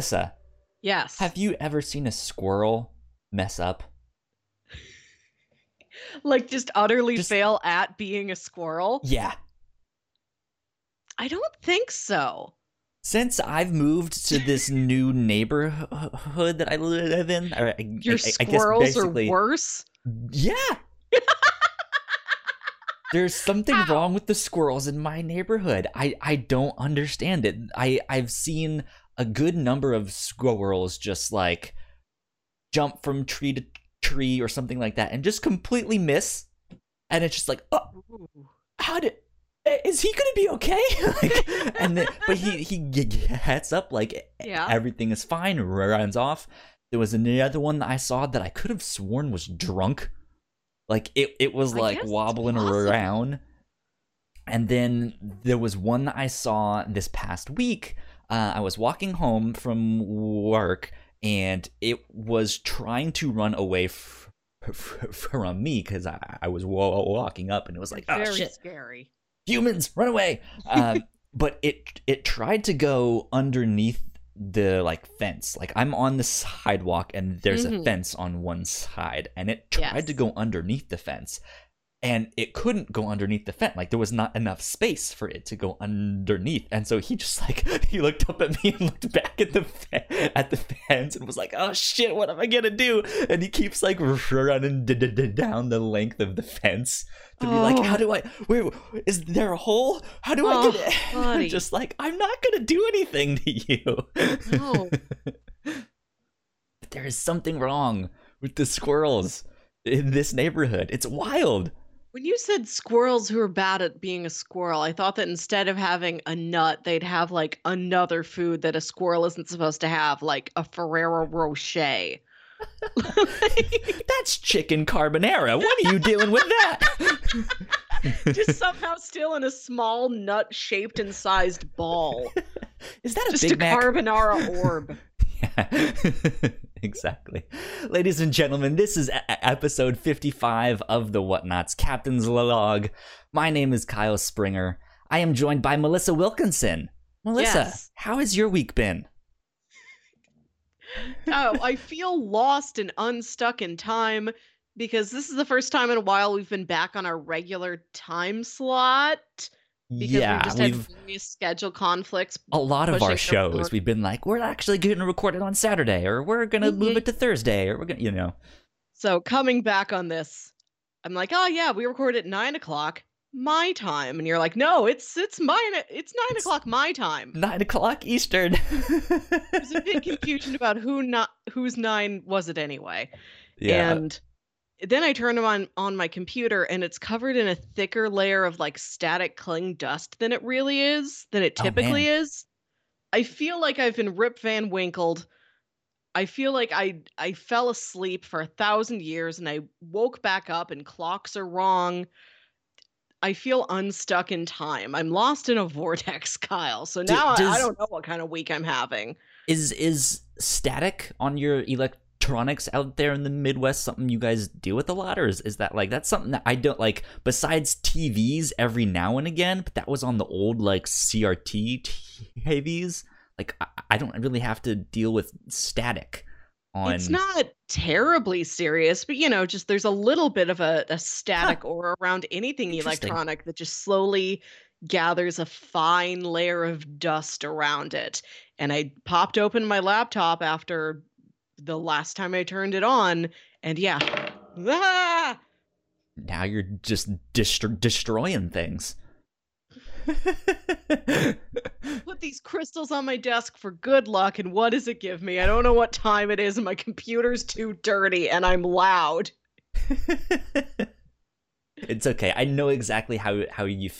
Melissa, Yes. have you ever seen a squirrel mess up? like just utterly Just- fail at being a squirrel? Yeah. I don't think so. Since I've moved to this new neighborhood that I live in, I, Your I- I guess squirrels are worse. Yeah. There's something How? wrong with the squirrels in my neighborhood. I I don't understand it. I I've seen a good number of squirrels just like jump from tree to tree or something like that and just completely miss. And it's just like, oh, how did is he gonna be okay? like, and then, but he he gets up like Yeah. everything is fine, runs off. There was another one that I saw that I could have sworn was drunk. Like it, it was like wobbling possible. around. And then there was one that I saw this past week. Uh, I was walking home from work, and it was trying to run away f- f- from me because I, I was wa- walking up, and it was like, oh Very shit, scary. humans run away um, but it it tried to go underneath the like fence like i'm on the sidewalk and there's a Mhm. fence on one side and it tried Yes. to go underneath the fence and it couldn't go underneath the fence. Like there was not enough space for it to go underneath. And so he just like he looked up at me and looked back at the fe- at the fence and was like oh shit what am i gonna do? And he keeps like running down the length of the fence to be like Oh. how do i wait is there a hole? How do i Oh, get it? buddy. just like i'm not gonna do anything to you. No. there is something wrong with the squirrels in this neighborhood. It's wild When you said squirrels who are bad at being a squirrel, I thought that instead of having a nut, they'd have like another food that a squirrel isn't supposed to have, like a Ferrero Rocher. That's chicken carbonara. What are you doing with that? Just somehow still in a small nut shaped and sized ball. Is that a Just Big a Mac? carbonara orb. Yeah. exactly. Ladies and gentlemen, this is e- episode 55 of the Whatnauts Captain's Log. My name is Kyle Springer. I am joined by Melissa Wilkinson. Melissa, Yes. how has your week been? Oh, I feel lost and unstuck in time because this is the first time in a while we've been back on our regular time slot because yeah, we've just had various schedule conflicts. a lot of our shows forward. we've been like, we're actually going to record it on Saturday, or we're going to move Mhm. it to Thursday, or we're going to, you know. So coming back on this, I'm like, oh yeah, we record at nine o'clock my time, and you're like, no, it's it's mine. It's nine It's- o'clock my time. Nine o'clock Eastern. There's a big confusion about who not whose nine was it anyway. yeah. And then I turn them on on my computer and it's covered in a thicker layer of like static cling dust than it really is, than it Oh, typically is. I feel like I've been Rip Van Winkled. I feel like I I fell asleep for a thousand years and I woke back up and clocks are wrong. I feel unstuck in time. I'm lost in a vortex, Kyle. So now I, I don't know what kind of week I'm having. Is is static on your electronics out there in the Midwest something you guys deal with a lot, or is, is that like that's something that I don't like? Besides TVs, every now and again, but that was on the old like CRT TVs. Like I, I don't really have to deal with static on. It's not terribly serious, but you know, just there's a little bit of a, a static aura around anything electronic that just slowly gathers a fine layer of dust around it. And I popped open my laptop after the last time I turned it on, and yeah. Ah! now you're just destro- destroying things. Put these crystals on my desk for good luck, and what does it give me? I don't know what time it is, and my computer's too dirty, and I'm loud. it's okay. I know exactly how how you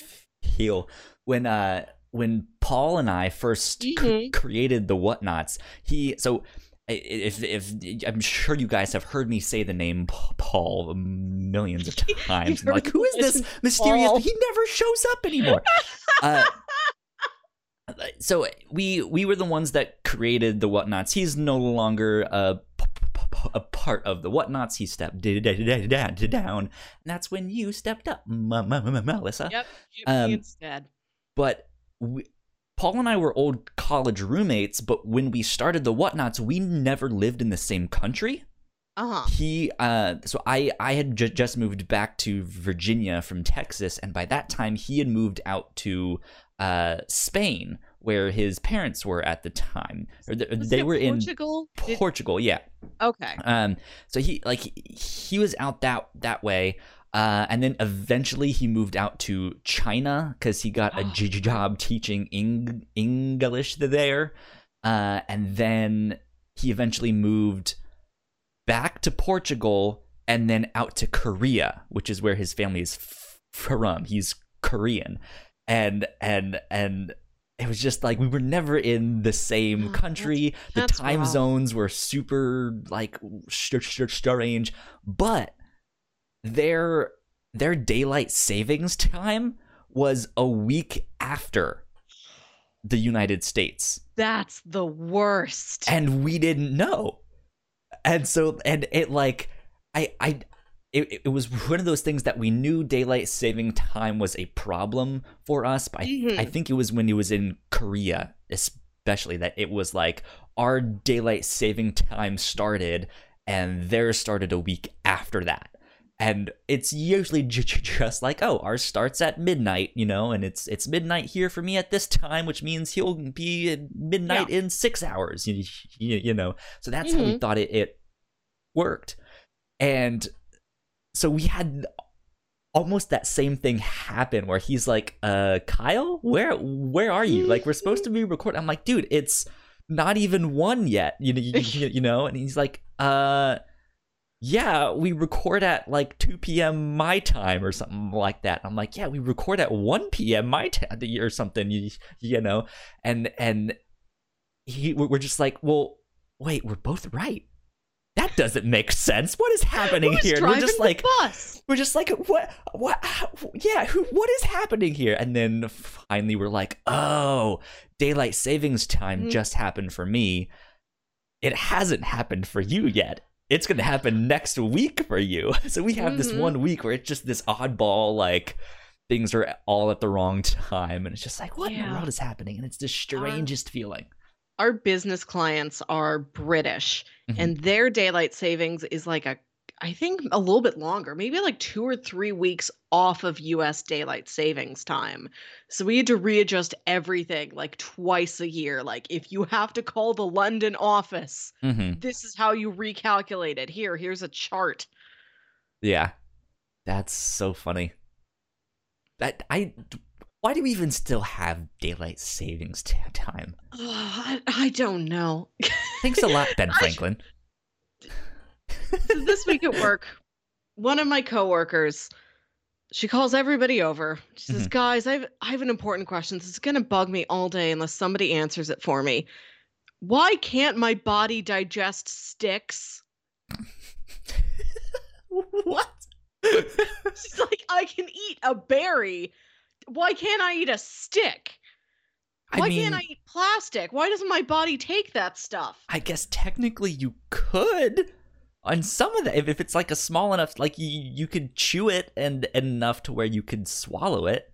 feel when uh when Paul and I 1st Mhm. created the Whatnauts. He so if if I'm sure you guys have heard me say the name Paul millions of times. Like, who is this mysterious? Paul. He never shows up anymore. uh, so we we were the ones that created the Whatnauts. He's no longer a part of the Whatnauts. He stepped down, and that's when you stepped up, Melissa. Yep, Um, instead. But we, Paul and I were old college roommates, but when we started the Whatnauts, we never lived in the same country. Uh huh. He, uh, so I, I had ju- just moved back to Virginia from Texas, and by that time he had moved out to uh, Spain, where his parents were at the time. Was they were in Portugal. Portugal, yeah. okay. Um, so he like he, he was out that that way. Uh, and then eventually he moved out to China because he got a job teaching Eng- English there. Uh, and then he eventually moved back to Portugal and then out to Korea, which is where his family is f- from. He's Korean, and and and it was just like we were never in the same Oh, country. The that's time rough. zones were super like st- st- strange, but their their daylight savings time was a week after the United States That's the worst. and we didn't know and so and it like i i it, it was one of those things that we knew daylight saving time was a problem for us but I, Mhm. I think it was when it was in korea especially that it was like our daylight saving time started and theirs started a week after that and it's usually j- j- just like oh ours starts at midnight you know and it's it's midnight here for me at this time which means he'll be at midnight in six hours you, you, you know. So that's how we thought it, it worked. And so we had almost that same thing happen where he's like uh kyle where where are you? Like we're supposed to be recording i'm like dude it's not even one yet you know you, you know? And he's like uh yeah, we record at like 2 p.m. my time or something like that. I'm like, yeah, we record at 1 p.m. my time or something, you, you know? And, and he, we're just like, well, wait, we're both right. That doesn't make sense. What is happening Who's here? We're just like, bus? we're just like, what, what, how, yeah, who, what is happening here? And then finally we're like, oh, daylight savings time Mhm. just happened for me. It hasn't happened for you yet. It's going to happen next week for you. So we have this Mhm. one week where it's just this oddball, like, things are all at the wrong time. And it's just like, what in the Yeah. world is happening? And it's the strangest feeling. Our business clients are British, Mhm. and their daylight savings is like a, I think a little bit longer, maybe like two or three weeks off of US daylight savings time. So we had to readjust everything like twice a year. Like if you have to call the London office, hmm this is how you recalculate it. Here, here's a chart. Yeah. That's so funny. That I why do we even still have daylight savings time? Ugh, I, I don't know. Thanks a lot, Ben I- Franklin. So this week at work, one of my coworkers, she calls everybody over. She says, Mhm. "Guys, I've I have an important question. This is gonna bug me all day unless somebody answers it for me. Why can't my body digest sticks?" what? She's like, "I can eat a berry. Why can't I eat a stick? I Why mean, can't I eat plastic? Why doesn't my body take that stuff?" I guess technically you could on some of that if, if it's like a small enough like you you could chew it and enough to where you could swallow it.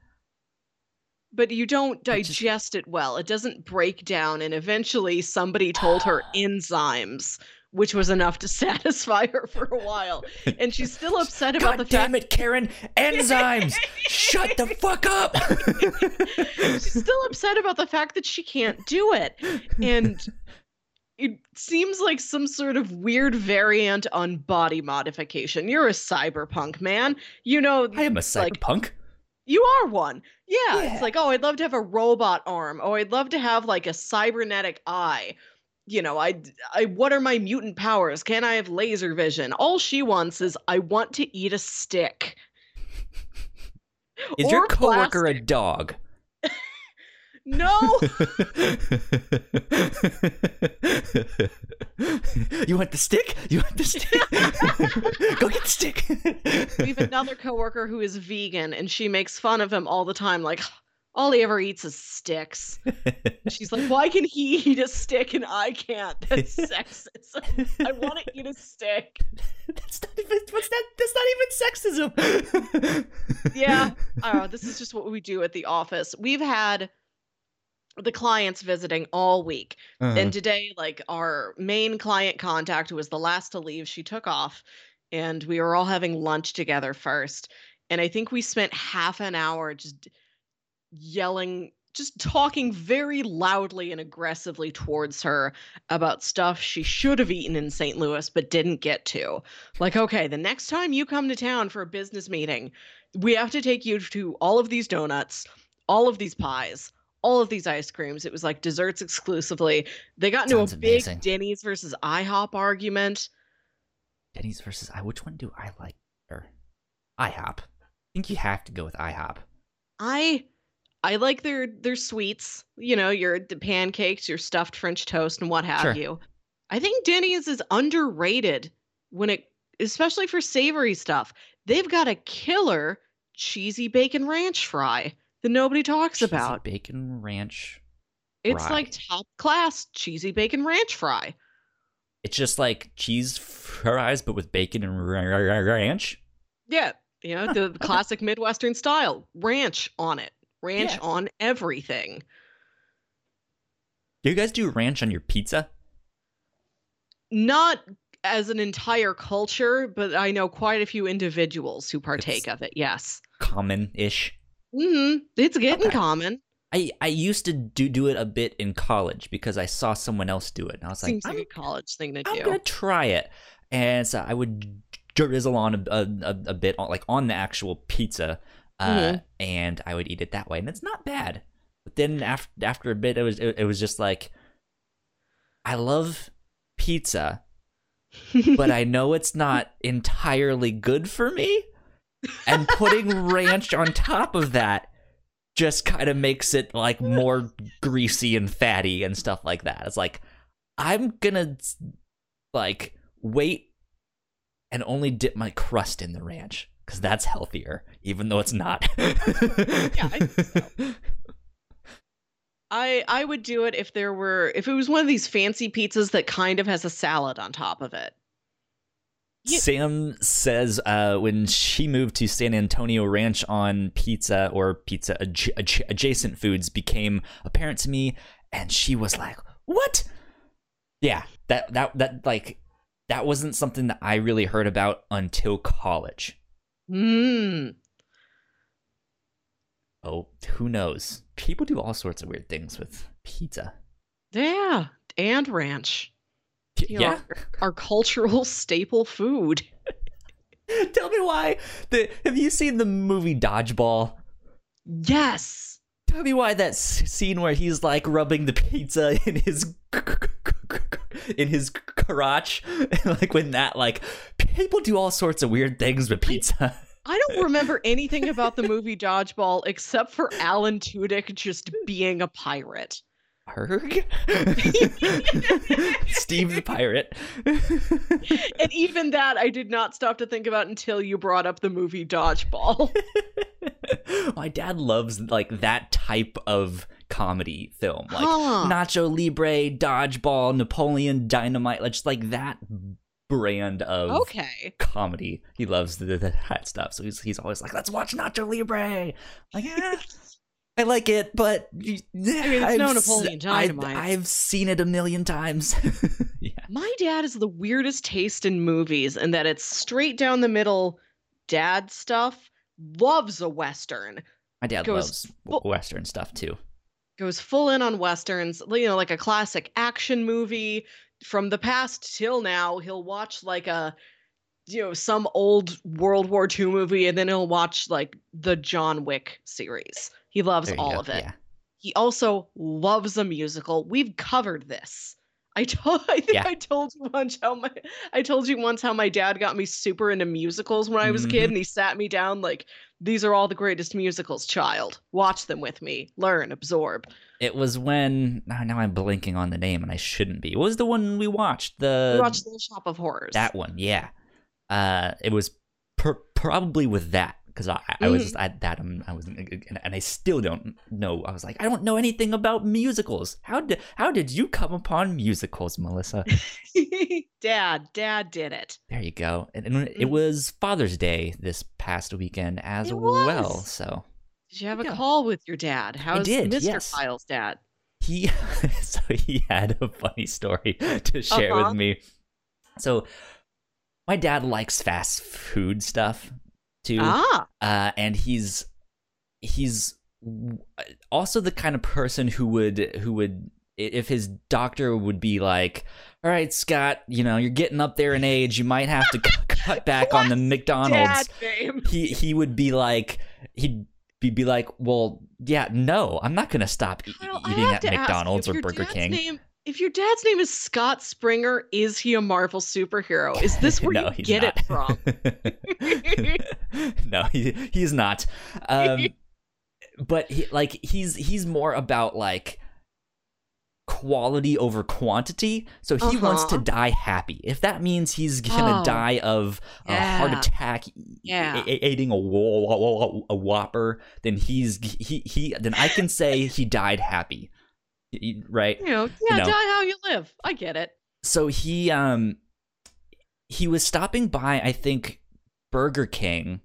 but you don't just- digest it well. It doesn't break down, and eventually somebody told her enzymes, which was enough to satisfy her for a while. And she's still upset about the fact. God the damn fact it, Karen! Enzymes! Shut the fuck up! she's still upset about the fact that she can't do it. And it seems like some sort of weird variant on body modification. You're a cyberpunk, man. You know, I am a like cyberpunk. You are one. Yeah, Yeah. It's like, oh, I'd love to have a robot arm. Oh, I'd love to have like a cybernetic eye. You know, I, I, what are my mutant powers? Can I have laser vision? All she wants is, I want to eat a stick. Is your Or coworker a dog? No, you want the stick? You want the stick? Go get the stick. we have another coworker who is vegan, and she makes fun of him all the time. Like, all he ever eats is sticks. She's like, why can he eat a stick and I can't? That's sexism. I want to eat a stick. That's not even. What's that? That's not even sexism. yeah. Oh, this is just what we do at the office. We've had the clients visiting all week. Uh-huh. And today, like our main client contact who was the last to leave, she took off and we were all having lunch together first. And I think we spent half an hour just yelling, just talking very loudly and aggressively towards her about stuff she should have eaten in St. Louis but didn't get to. Like, okay, the next time you come to town for a business meeting, we have to take you to all of these donuts, all of these pies, all of these ice creams. It was like desserts exclusively. They got into Sounds a big amazing. Denny's versus IHOP argument. Denny's versus I. Which one do I like? Or IHOP. I think you have to go with IHOP. I I like their their sweets, you know, your the pancakes, your stuffed French toast and what have Sure. you. I think Denny's is underrated when it especially for savory stuff. They've got a killer cheesy bacon ranch fry that nobody talks Cheesy about. bacon ranch. It's fry. like top class cheesy bacon ranch fry. It's just like cheese fries, but with bacon and ra- ra- ra- ranch. Yeah, you know, the classic Midwestern style. Ranch on it. Ranch Yeah. on everything. Do you guys do ranch on your pizza? Not as an entire culture, but I know quite a few individuals who partake It's- of it. Yes. Common-ish. Hmm It's getting Okay. common. I, I used to do do it a bit in college because I saw someone else do it, and I was like, Seems like I'm, a college thing to do. I'm gonna try it. And so I would drizzle on a, a, a, bit on like on the actual pizza, uh, Mhm. and I would eat it that way, and it's not bad. But then after after a bit, it was it, it was just like, I love pizza, but I know it's not entirely good for me. And putting ranch on top of that just kind of makes it like more greasy and fatty and stuff like that. It's like I'm gonna like wait and only dip my crust in the ranch because that's healthier, even though it's not. I think I I would do it if there were if it was one of these fancy pizzas that kind of has a salad on top of it. Yeah. Sam says uh, when she moved to San Antonio, ranch on pizza or pizza adj- adj- adjacent foods became apparent to me, and she was like, "What?" Yeah, that that that like that wasn't something that I really heard about until college. Mmm. Oh, who knows? People do all sorts of weird things with pizza. Yeah, and ranch. You know, yeah. our, our cultural staple food. Tell me why. The have you seen the movie Dodgeball? Yes. Tell me why that scene where he's like rubbing the pizza in his in his crotch, like when that like people do all sorts of weird things with pizza. I don't remember anything about the movie Dodgeball except for Alan Tudyk just being a pirate. Herg, Steve the pirate. And even that I did not stop to think about until you brought up the movie Dodgeball. My dad loves like that type of comedy film, like Huh. Nacho Libre, Dodgeball, Napoleon Dynamite, like, just like that brand of Okay. comedy. He loves the, the, that stuff, so he's he's always like, "Let's watch Nacho Libre." Like, yeah, I like it, but I mean, it's no Napoleon Dynamite. I've seen it a million times. yeah, My dad is the weirdest taste in movies in that it's straight down the middle dad stuff. Loves a western. my dad Goes loves full- Western stuff too. goes full in on westerns, you know, like a classic action movie from the past till now. He'll watch like a you know, some old World War II movie and then he'll watch like the John Wick series. He loves all go, of it. Yeah. He also loves a musical. We've covered this. I told I think Yeah. I told you once how my I told you once how my dad got me super into musicals when I was a Mm-hmm. kid and he sat me down like these are all the greatest musicals, child. Watch them with me. Learn, absorb. It was when now, now I'm blinking on the name and I shouldn't be. What was the one we watched? The we watched Little Shop of Horrors. that one, yeah. Uh, it was per- probably with that because I, I was Mm-hmm. I, that um, I was and, I still don't know. I was like I don't know anything about musicals. How did how did you come upon musicals, Melissa? dad, dad did it. there you go. And, and it Mm. was Father's Day this past weekend as well. So Did you have a Yeah. call with your dad? How's did, Mr. yes. Kyle's dad? he so he had a funny story to share Uh-huh. with me. So my dad likes fast food stuff too. Ah, uh, and he's he's also the kind of person who would who would if his doctor would be like all right scott you know you're getting up there in age. You might have to c- cut back on the mcdonald's. Dad he he would be like he'd be, be like well yeah no i'm not gonna stop e- eating at mcdonald's or burger king. Name, if your dad's name is Scott Springer, is he a Marvel superhero? Is this where no, you get not. it from? no, he, he's not. Um, but he, like he's he's more about like quality over quantity. So he wants to Uh-huh. die happy. If that means he's gonna Oh. die of a heart attack, Yeah. eating a, wh- wh- wh- a whopper, then he's he he then I can say he died happy, right? You know, yeah, know. die how you live. I get it. so he um he was stopping by i think burger king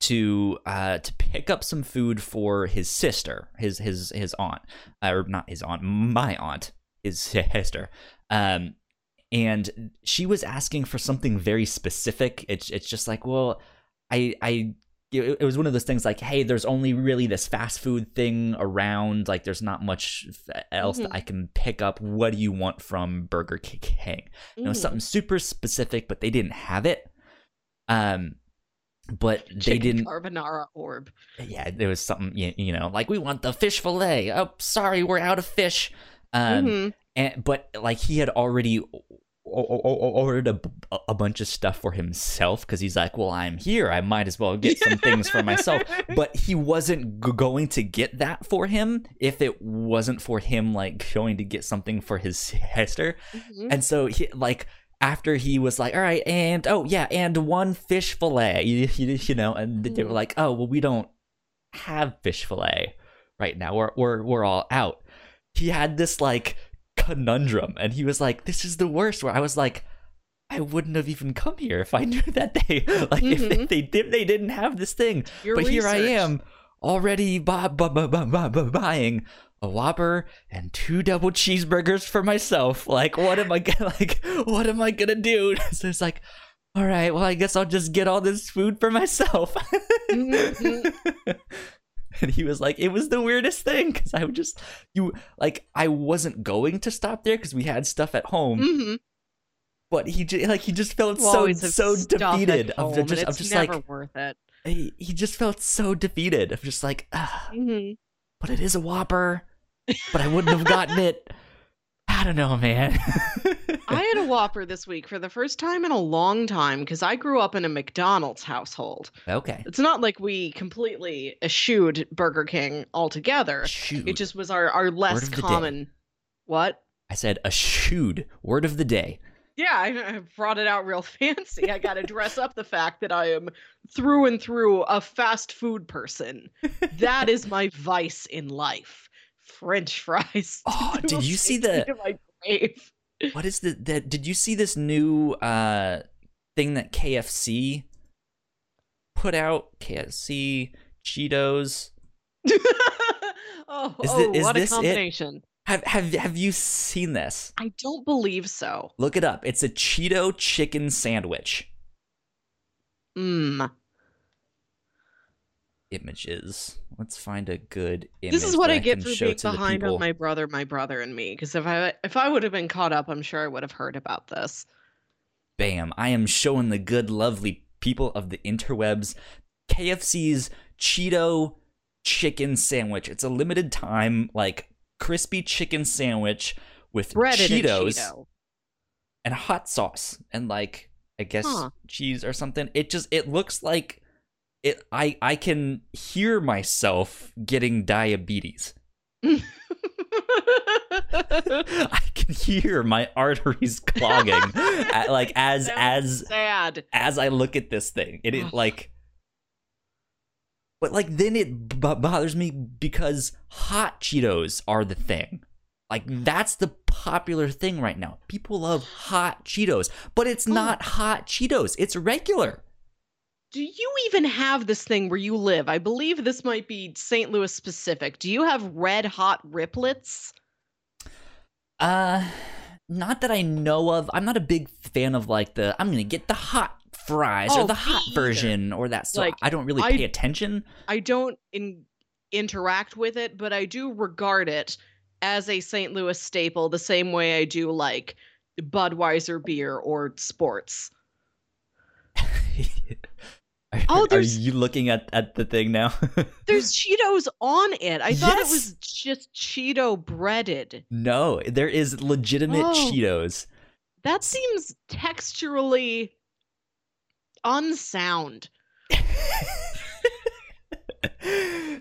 to uh to pick up some food for his sister his his his aunt uh, or not his aunt my aunt his sister um and she was asking for something very specific it's it's just like well i i it it was one of those things like hey there's only really this fast food thing around like there's not much else that Mhm. i can pick up what do you want from burger king it was Mm. something super specific but they didn't have it um but they didn't carbonara orb. yeah there was something you, you know like we want the fish fillet oh sorry we're out of fish um Mhm. and but like he had already ordered a, b- a bunch of stuff for himself because he's like well i'm here. I might as well get some things for myself. But he wasn't g- going to get that for him if it wasn't for him like going to get something for his sister. Mhm. and so he like after he was like all right and oh yeah and one fish fillet you, you, you know and they were Mhm. like oh well we don't have fish fillet right now. We're we're, we're all out. He had this like conundrum and he was like this is the worst where i was like i wouldn't have even come here if i knew that they like if they, they did they didn't have this thing Your but here I am already bu- bu- bu- bu- bu- bu- buying a Whopper and two double cheeseburgers for myself. Like, what am I gonna like? What am I gonna do? So it's like, all right, well, I guess I'll just get all this food for myself. Mhm. and he was like, it was the weirdest thing because I would just you like I wasn't going to stop there because we had stuff at home, Mhm. but he just like he just felt You so so defeated. home, Of just, of it's just never like worth it. he, he just felt so defeated of just like Mhm. but it is a whopper but i wouldn't have gotten it i don't know man I had a Whopper this week for the first time in a long time because I grew up in a McDonald's household. okay It's not like we completely eschewed Burger King altogether. shoot It just was our, our less the day. common. What? i said eschewed. word of the day Yeah, I, I brought it out real fancy. I got to dress up the fact that I am through and through a fast food person. That is my vice in life. French fries. Oh, did you see the- my grave. What is the that did you see this new uh thing that kfc put out kfc cheetos oh, Is oh is what a this it? combination. have have have you seen this I don't believe so. look it up it's a cheeto chicken sandwich Mm. Images let's find a good image This is what I get for being behind on my brother, my brother, and me. Because if I if I would have been caught up, I'm sure I would have heard about this. Bam. I am showing the good, lovely people of the interwebs KFC's Cheeto chicken sandwich. It's a limited time, like crispy chicken sandwich with Breaded Cheetos Cheeto. and hot sauce and like I guess Huh. cheese or something. It just it looks like it I I can hear myself getting diabetes. I can hear my arteries clogging at- like as as sad. as I look at this thing. It like, but like then it b- bothers me because hot Cheetos are the thing. Like that's the popular thing right now. People love hot Cheetos, but it's Oh. not hot Cheetos. It's regular. Do you even have this thing where you live? I believe this might be St. Louis specific. Do you have red hot riplets? Uh, not that I know of. I'm not a big fan of like the I'm gonna get the hot fries Oh, or the hot either. version or that. So Like, I don't really I- pay attention. I don't in, interact with it, but I do regard it as a St. Louis staple the same way I do like Budweiser beer or sports. are, Oh, are you looking at at the thing now? There's Cheetos on it. I thought Yes. it was just Cheeto breaded. no, there is legitimate Oh. Cheetos. That seems texturally unsound.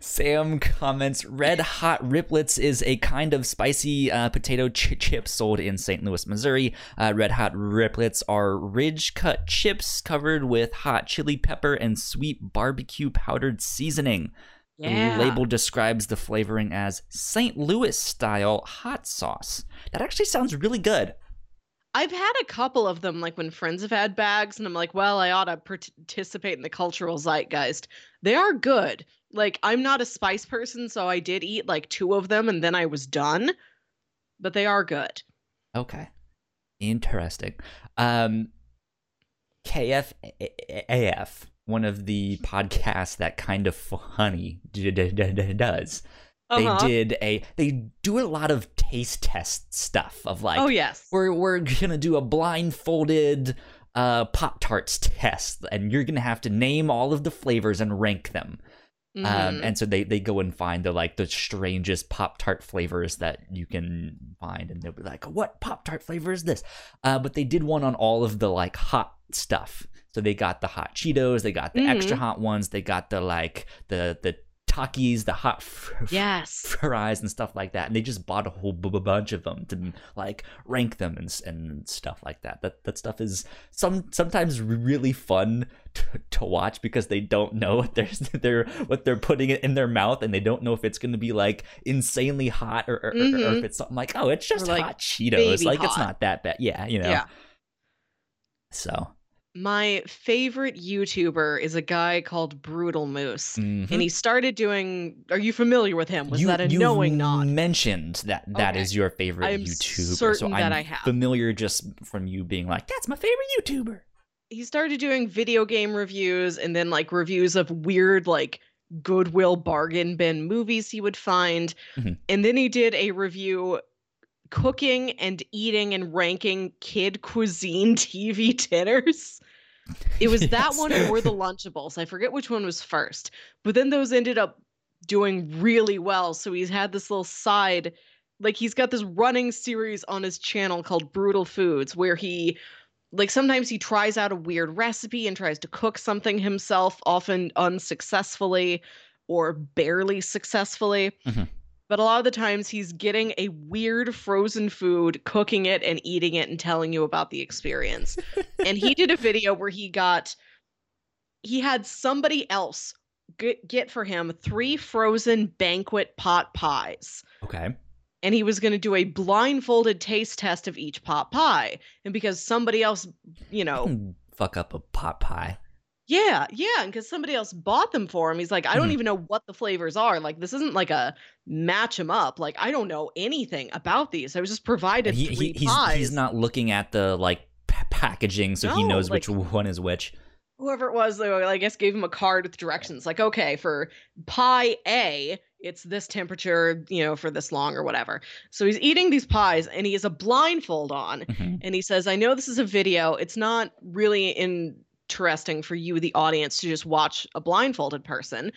Sam comments Red Hot Riplets is a kind of spicy uh, potato ch- chip sold in St. Louis, Missouri. Uh, Red Hot Riplets are ridge cut chips covered with hot chili pepper and sweet barbecue powdered seasoning. Yeah. The label describes the flavoring as St. Louis style hot sauce. That actually sounds really good. I've had a couple of them, like when friends have had bags, and I'm like, well, I ought to participate in the cultural zeitgeist. They are good. Like, I'm not a spice person, so I did eat like two of them and then I was done. But they are good. Okay. Interesting. Um KFAF, one of the podcasts that Kinda Funny does. Uh-huh. They did a they do a lot of taste test stuff of like oh, yes. we're we're gonna do a blindfolded uh Pop Tarts test and you're gonna have to name all of the flavors and rank them. Um, Mhm. and so they, they go and find the like the strangest Pop Tart flavors that you can find, and they'll be like, "What Pop Tart flavor is this?" Uh, but they did one on all of the like hot stuff. So they got the hot Cheetos, they got the extra Mhm. hot ones, they got the like the the Takis, the hot fr- yes. fries and stuff like that, and they just bought a whole b- bunch of them to like rank them and and stuff like that. That that stuff is some sometimes really fun to, to watch because they don't know what they're they're what they're putting it in their mouth, and they don't know if it's going to be like insanely hot or or, or- or if Mhm. it's something like oh it's just like, hot Cheetos, like it's not that bad. Yeah, you know. Yeah. So. My favorite YouTuber is a guy called Brutal Moose. mhm. And he started doing. Are you familiar with him? Was you, that a knowing nod? mentioned that that Okay. is your favorite I'm YouTuber, so certain I'm that I have. familiar just from you being like, "That's my favorite YouTuber." he started doing video game reviews and then like reviews of weird like goodwill bargain bin movies he would find Mhm. and then he did a review cooking and eating and ranking kid cuisine tv dinners. It was that one or the lunchables. I forget which one was first. But then those ended up doing really well. So he's had this little side like he's got this running series on his channel called brutal foods where he like sometimes he tries out a weird recipe and tries to cook something himself often unsuccessfully or barely successfully. Mhm. But a lot of the times he's getting a weird frozen food cooking it and eating it and telling you about the experience and he did a video where he got he had somebody else get, get for him three frozen banquet pot pies Okay. and he was going to do a blindfolded taste test of each pot pie and because somebody else you know fuck up a pot pie. Yeah yeah and because somebody else bought them for him he's like i don't Mhm. even know what the flavors are like this isn't like a match them up like i don't know anything about these i was just provided He, three he, he's pies he's not looking at the like pa- packaging, so he No, knows which one is which. whoever it was though i guess gave him a card with directions like okay for pie a it's this temperature you know for this long or whatever so he's eating these pies and he has a blindfold on Mhm. and he says i know this is a video it's not really interesting for you the audience to just watch a blindfolded person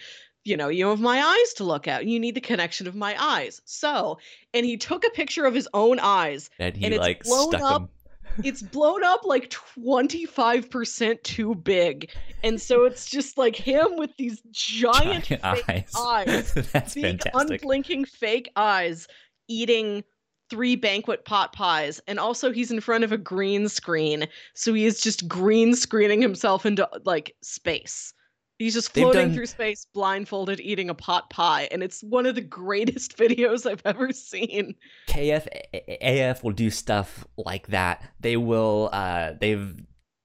you know you have my eyes to look at you need the connection of my eyes so and he took a picture of his own eyes And he and it's like blown up it's blown up like 25% too big and so it's just like him with these giant, Giant eyes. eyes That's big fantastic. unblinking fake eyes eating three banquet pot pies and also he's in front of a green screen so he is just green screening himself into like space. He's just floating done- through space blindfolded eating a pot pie and it's one of the greatest videos i've ever seen. KFAF will do stuff like that. They will uh they've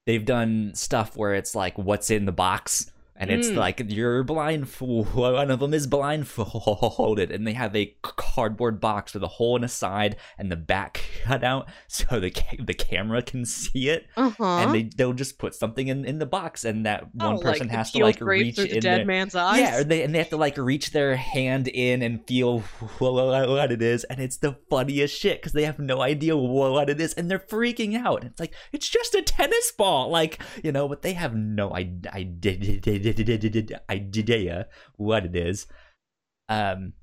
they've done stuff where it's like what's in the box and it's Mm. like you're blindfolded. One of them is blindfolded, and they have a cardboard box with a hole in the side and the back cut out so the ca- the camera can see it. Uh-huh. And they they'll just put something in, in the box, and that one Oh, person like has to like reach through the in dead there. man's eyes. Yeah, or they and they have to like reach their hand in and feel what, what it is, and it's the funniest shit because they have no idea what it is, and they're freaking out. It's like it's just a tennis ball, like you know, but they have no idea, idea what it is. Um,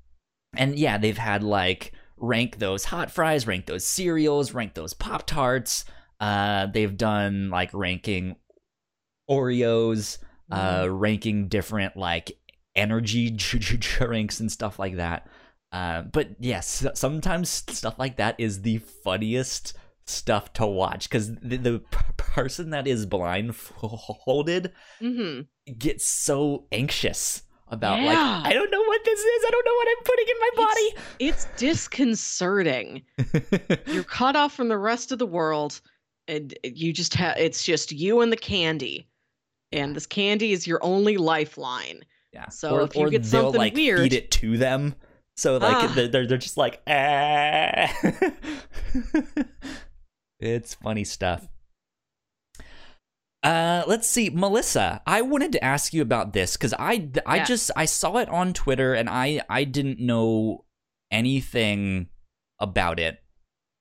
and yeah, they've had like rank those hot fries, rank those cereals, rank those pop tarts. Uh, they've done like ranking Oreos uh ranking different like energy drinks and stuff like that uh but yes sometimes stuff like that is the funniest stuff to watch because the, the p- person that is blindfolded hmm gets so anxious about Yeah. like i don't know what this is i don't know what i'm putting in my body. It's disconcerting. You're cut off from the rest of the world, and you just have it's just you and the candy. And this candy is your only lifeline. yeah So or, if you get something like weird- feed it to them so like Ah. they're, they're they're just like ah. it's funny stuff uh let's see melissa i wanted to ask you about this because i i Yeah. just i saw it on twitter and i i didn't know anything about it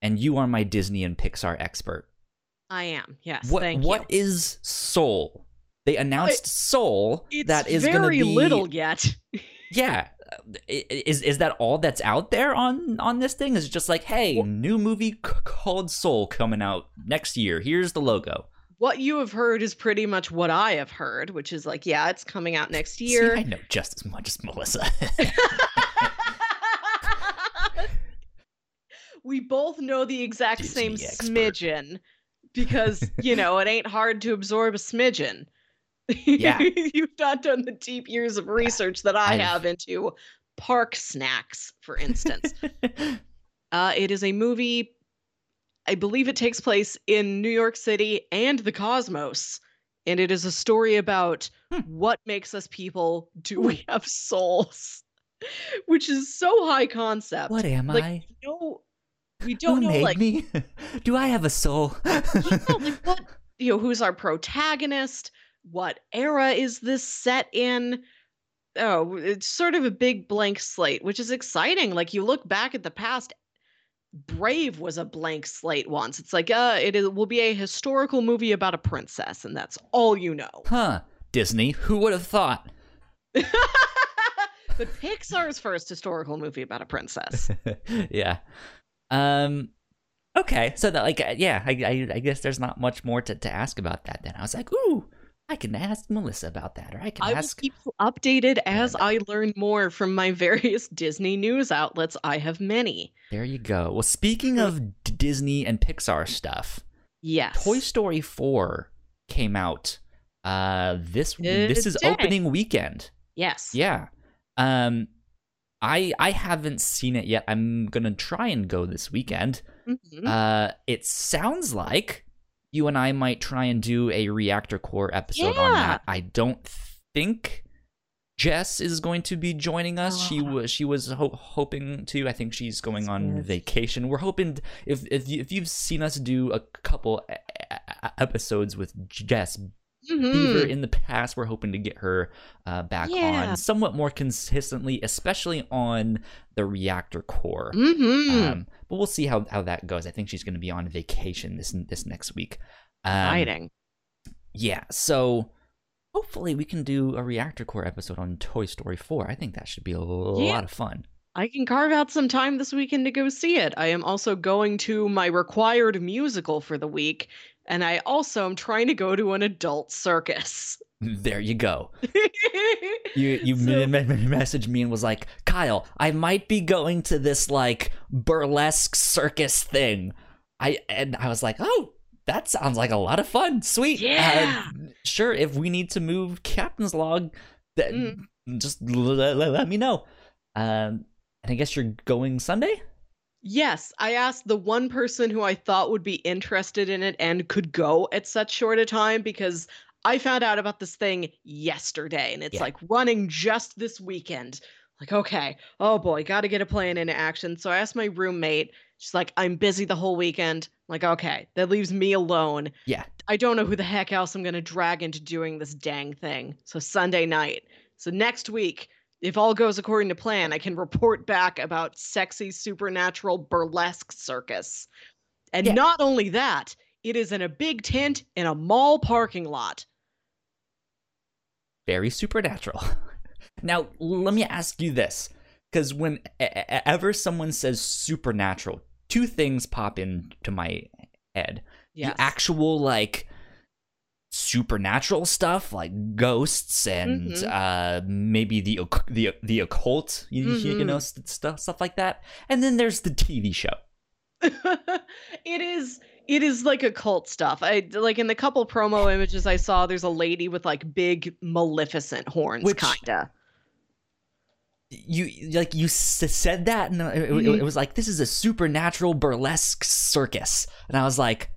and you are my disney and pixar expert I am. Yes. what thank what you. is soul they announced soul It's that is very be little yet. yeah is is that all that's out there on on this thing is it just like hey Well- new movie c- called soul coming out next year here's the logo what you have heard is pretty much what I have heard, which is like, yeah, it's coming out next See, year. i know just as much as melissa we both know the exact same expert. smidgen because, you know, it ain't hard to absorb a smidgen. Yeah. You've not done the deep years of research that I I've- have into park snacks, for instance. uh, it is a movie, I believe it takes place in New York City and the cosmos. And it is a story about Hmm. what makes us people. Do we have souls? Which is so high concept. what am like, i you know, we don't know made like, me do i have a soul yeah, like what you know who's our protagonist what era is this set in oh it's sort of a big blank slate which is exciting like you look back at the past brave was a blank slate once it's like uh it is, will be a historical movie about a princess and that's all you know huh disney who would have thought but pixar's first historical movie about a princess yeah. Um. Okay, so that like uh, yeah, I, I I guess there's not much more to, to ask about that. Then I was like, ooh, I can ask Melissa about that, or I can I will ask. keep you updated as. I learn more from my various Disney news outlets. I have many. There you go. Well, speaking of D- Disney and Pixar stuff, Yes. Toy Story four came out. Uh, this Today. this is opening weekend. Yes. Yeah. Um, I I haven't seen it yet. I'm gonna try and go this weekend. Mhm. Uh, it sounds like you and I might try and do a reactor core episode on that. I don't think Jess is going to be joining us. She Ah. was she was ho- hoping to. I think she's going on vacation. We're hoping if if you, if you've seen us do a couple episodes with Jess Mhm. Beaver in the past, we're hoping to get her uh, back Yeah. on somewhat more consistently, especially on the reactor core. Mhm. Um, but we'll see how, how that goes. I think she's going to be on vacation this this next week. Um, Exciting. Yeah, so hopefully we can do a reactor core episode on Toy Story 4. I think that should be a lot of fun. I can carve out some time this weekend to go see it. I am also going to my required musical for the week, and I also am trying to go to an adult circus. There you go. You you So- m- m- messaged me and was like, Kyle, I might be going to this like burlesque circus thing. I and I was like, oh, that sounds like a lot of fun. Sweet. Uh, Yeah. sure. If we need to move Captain's Log, then Mm. just l- l- let me know. Um, and I guess you're going Sunday. Yes, I asked the one person who I thought would be interested in it and could go at such short a time because I found out about this thing yesterday and it's Yeah. like running just this weekend. Like, okay, oh boy, got to get a plan into action. So I asked my roommate. She's like, I'm busy the whole weekend. I'm like, okay, that leaves me alone. Yeah. I don't know who the heck else I'm going to drag into doing this dang thing. So Sunday night. So next week, if all goes according to plan, I can report back about sexy supernatural burlesque circus. And Yeah. not only that, it is in a big tent in a mall parking lot. very supernatural. now, let me ask you this because whenever someone says supernatural, two things pop into my head. Yes. The actual, like, supernatural stuff, like ghosts and Mhm. uh, maybe the the the occult, you, you Mhm. know, stuff stuff like that. And then there's the TV show. it is it is like occult stuff. I like in the couple promo images I saw there's a lady with like big maleficent horns Which- kinda. you like you s- said that and it, Mhm. it was like this is a supernatural burlesque circus and i was like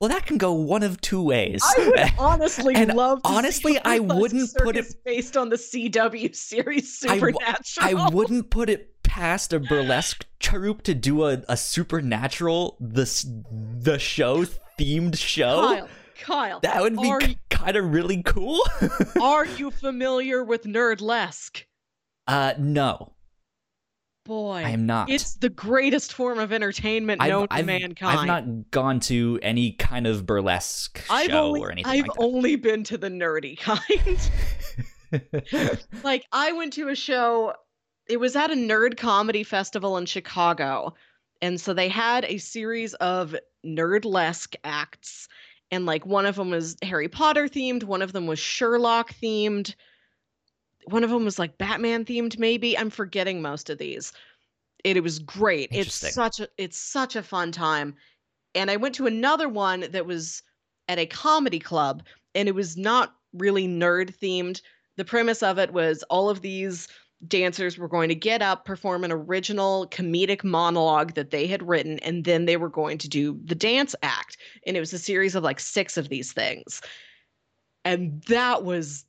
well that can go one of two ways I would honestly And love to honestly, I wouldn't put it- based on the CW series Supernatural. i wouldn't put it past a burlesque troupe to do a, a supernatural the the show themed show Kyle, Kyle, that would be kind of really cool are you familiar with Nerdlesque? uh no Boy, i am not it's the greatest form of entertainment I've- known to I've- mankind. I've not gone to any kind of burlesque I've show only, or anything I've like only been to the nerdy kind. like I went to a show it was at a nerd comedy festival in Chicago. And so they had a series of nerdlesque acts and like one of them was Harry Potter themed, one of them was Sherlock themed. One of them was like Batman themed maybe. I'm forgetting most of these. It, it was great. It's such a it's such a fun time. And I went to another one that was at a comedy club and it was not really nerd themed the premise of it was all of these dancers were going to get up, perform an original comedic monologue that they had written, and then they were going to do the dance act. And it was a series of like six of these things. And that was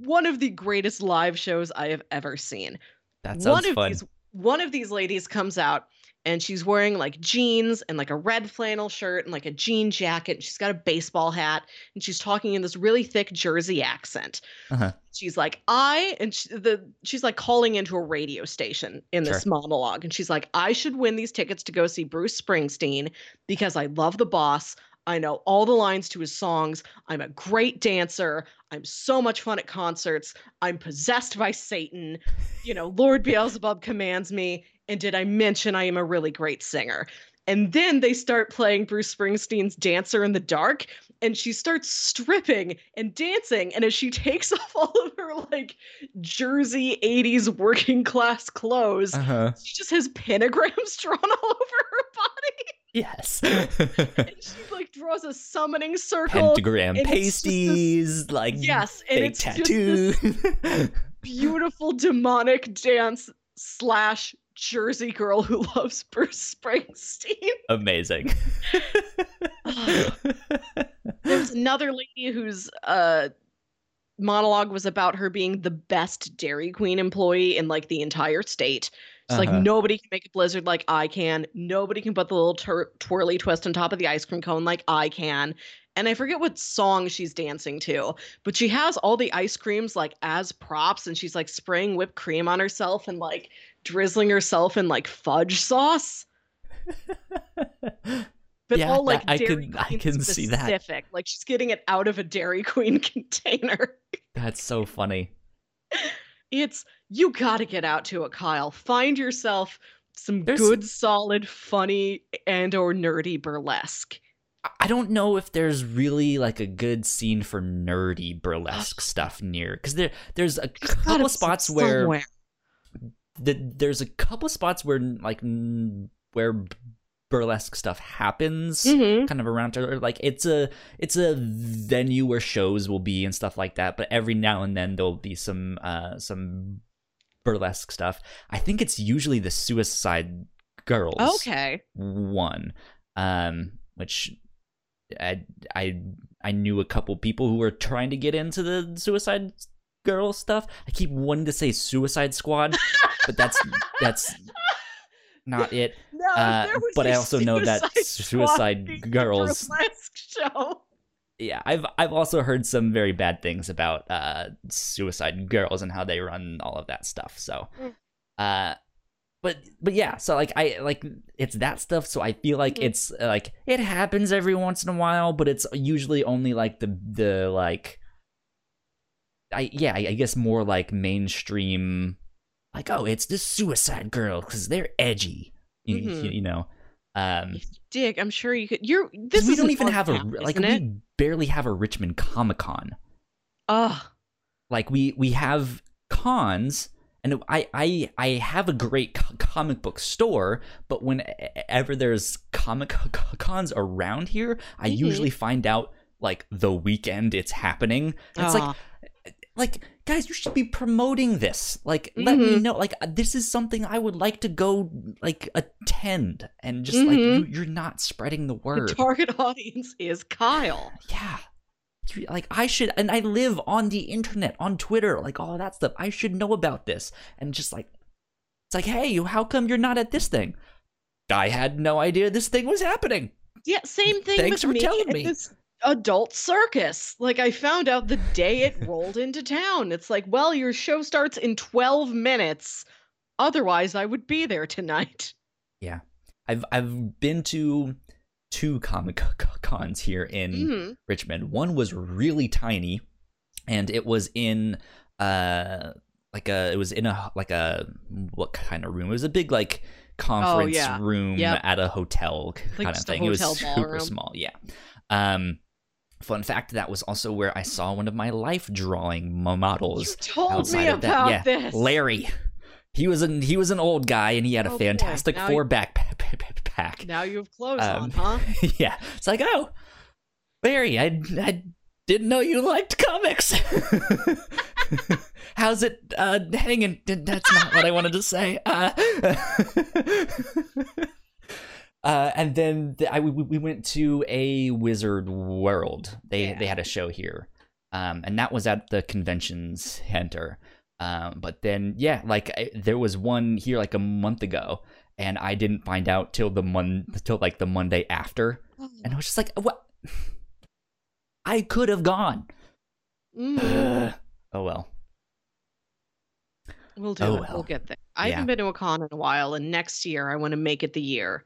one of the greatest live shows I have ever seen That sounds one of fun. these one of these ladies comes out and she's wearing like jeans and like a red flannel shirt and like a jean jacket and she's got a baseball hat and she's talking in this really thick jersey accent Uh-huh. she's like i and she, the she's like calling into a radio station in this Sure. monologue and she's like i should win these tickets to go see bruce springsteen because i love the boss I know all the lines to his songs. I'm a great dancer. I'm so much fun at concerts. I'm possessed by Satan. You know, Lord Beelzebub commands me. And did I mention I am a really great singer? And then they start playing Bruce Springsteen's Dancer in the Dark, and she starts stripping and dancing. And as she takes off all of her like Jersey 80s working class clothes, Uh-huh. she just has pentagrams drawn all over her body. Yes. And she like draws a summoning circle. Pentagram and it's just this- pasties, like Yes, and fake it's just tattoo. this beautiful demonic dance slash Jersey girl who loves Bruce Springsteen. Amazing. There's another lady whose uh monologue was about her being the best Dairy Queen employee in like the entire state. It's like Uh-huh. nobody can make a blizzard like I can. Nobody can put the little tur- twirly twist on top of the ice cream cone like I can. And I forget what song she's dancing to, but she has all the ice creams like as props and she's like spraying whipped cream on herself and like drizzling herself in like fudge sauce. But Yeah, all like I Dairy can- I can see that. specific. Like she's getting it out of a Dairy Queen container. That's so funny. It's you got to get out to it, Kyle. Find yourself some There's- good, solid, funny, and or nerdy burlesque. I- don't know if there's really like a good scene for nerdy burlesque stuff near because there there's a There's couple spots where somewhere. The, there's a couple spots where like where burlesque stuff happens Mhm. kind of around or like it's a it's a venue where shows will be and stuff like that but every now and then there'll be some uh some burlesque stuff i think it's usually the suicide girls Okay. one um which I I I knew a couple people who were trying to get into the Suicide Girl stuff. I keep wanting to say Suicide Squad, but that's that's not it. No, Uh, but I also know that Suicide Girls- show. yeah, I've I've also heard some very bad things about uh suicide girls and how they run all of that stuff. So Mm. uh but but yeah, so like I like it's that stuff so I feel like Mhm. it's like it happens every once in a while, but it's usually only like the the like I yeah, I, I guess more like mainstream like oh, it's the suicide girl cuz they're edgy. You, Mhm. you, you know. Um Dick, I'm sure you could. You're this. we don't even have a camp, like it? we barely have a Richmond Comic Con. Ugh. like we we have cons and i i i have a great co- comic book store but whenever there's comic cons around here i Mhm. usually find out like the weekend it's happening it's like. Like guys you should be promoting this like let me Mhm. know like uh, this is something i would like to go like attend and just like Mhm. you, you're not spreading the word the target audience is Kyle. yeah You- like i should and i live on the internet on twitter like all of that stuff i should know about this and just like it's like hey how come you're not at this thing i had no idea this thing was happening Yeah, same thing Thanks for me telling me. this adult circus. Like I found out the day it rolled into town. It's like, well, your show starts in 12 minutes. Otherwise, I would be there tonight. Yeah. I've i've been to two comic cons here in Mhm. richmond one was really tiny and it was in uh like a it was in a like a what kind of room it was a big like conference Oh, yeah. room Yep. at a hotel kind Like of thing it was super ballroom. small yeah um fun fact that was also where i saw one of my life drawing models You told me about Yeah, this. larry he was an he was an old guy and he had a Oh, fantastic four you- backpack Now you have clothes Um, on, huh? yeah. It's like, oh, Larry, I, I didn't know you liked comics. How's it uh, hanging? That's not what I wanted to say. Uh, uh, and then the, I, we, we went to a Wizard World. They Yeah. they had a show here, um, and that was at the convention center. Um, but then, yeah, like I, there was one here like a month ago, and I didn't find out till the mon till like the Monday after, and I was just like, what? I could have gone. Ugh. oh well. We'll do Oh, it. well. We'll get there. I Yeah. haven't been to a con in a while, and next year I want to make it the year.